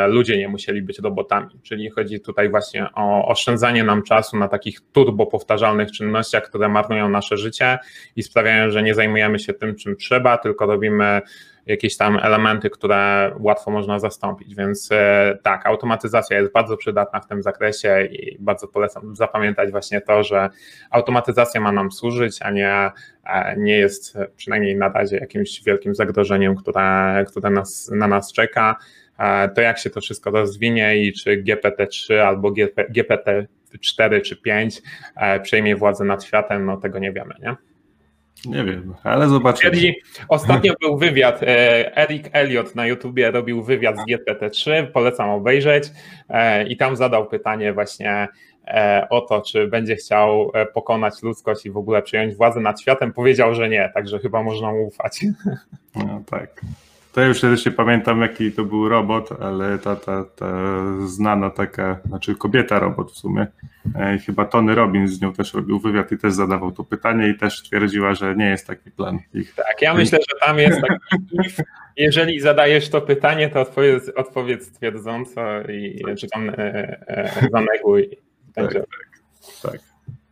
S2: ludzie nie musieli być robotami. Czyli chodzi tutaj właśnie o oszczędzanie nam czasu na takich turbo powtarzalnych czynnościach, które marnują nasze życie i sprawiają, że nie zajmujemy się tym, czym trzeba, tylko robimy jakieś tam elementy, które łatwo można zastąpić. Więc e, tak, automatyzacja jest bardzo przydatna w tym zakresie i bardzo polecam zapamiętać właśnie to, że automatyzacja ma nam służyć, a nie, nie jest przynajmniej na razie jakimś wielkim zagrożeniem, które, które nas, na nas czeka. E, to jak się to wszystko rozwinie i czy GPT-3 albo GPT-4 czy 5 e, przejmie władzę nad światem, no tego nie wiemy, nie?
S1: Nie wiem, ale zobaczymy.
S2: Ostatnio był wywiad, e, Eric Elliot na YouTubie robił wywiad z GPT-3, polecam obejrzeć e, i tam zadał pytanie właśnie e, o to, czy będzie chciał pokonać ludzkość i w ogóle przejąć władzę nad światem. Powiedział, że nie, także chyba można mu ufać.
S1: No tak. To ja już też nie pamiętam, jaki to był robot, ale ta, ta, ta znana taka, znaczy kobieta robot w sumie, e, chyba Tony Robbins z nią też robił wywiad i też zadawał to pytanie i też twierdziła, że nie jest taki plan ich.
S2: Tak, ja myślę, że tam jest taki jeżeli zadajesz to pytanie, to odpowiedz, odpowiedz twierdząco i czy tam e, e, zaneguj.
S1: Tak, tak, tak.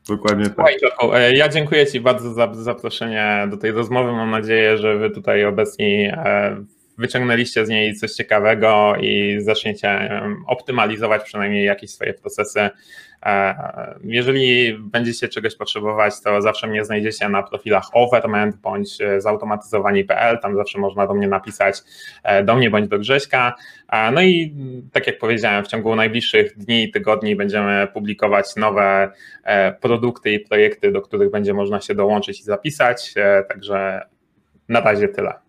S1: Dokładnie tak.
S2: Słuchaj, ja dziękuję Ci bardzo za zaproszenie do tej rozmowy. Mam nadzieję, że Wy tutaj obecni wyciągnęliście z niej coś ciekawego i zaczniecie optymalizować przynajmniej jakieś swoje procesy. E, jeżeli będziecie czegoś potrzebować, to zawsze mnie znajdziecie na profilach Overment bądź zautomatyzowani.pl, tam zawsze można do mnie napisać e, do mnie bądź do Grześka. E, no i tak jak powiedziałem, w ciągu najbliższych dni i tygodni będziemy publikować nowe produkty i projekty, do których będzie można się dołączyć i zapisać, także na razie tyle.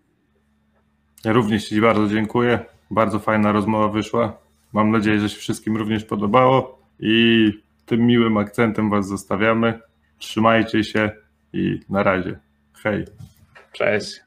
S1: Ja również Ci bardzo dziękuję. Bardzo fajna rozmowa wyszła. Mam nadzieję, że się wszystkim również podobało i tym miłym akcentem Was zostawiamy. Trzymajcie się i na razie. Hej.
S2: Cześć.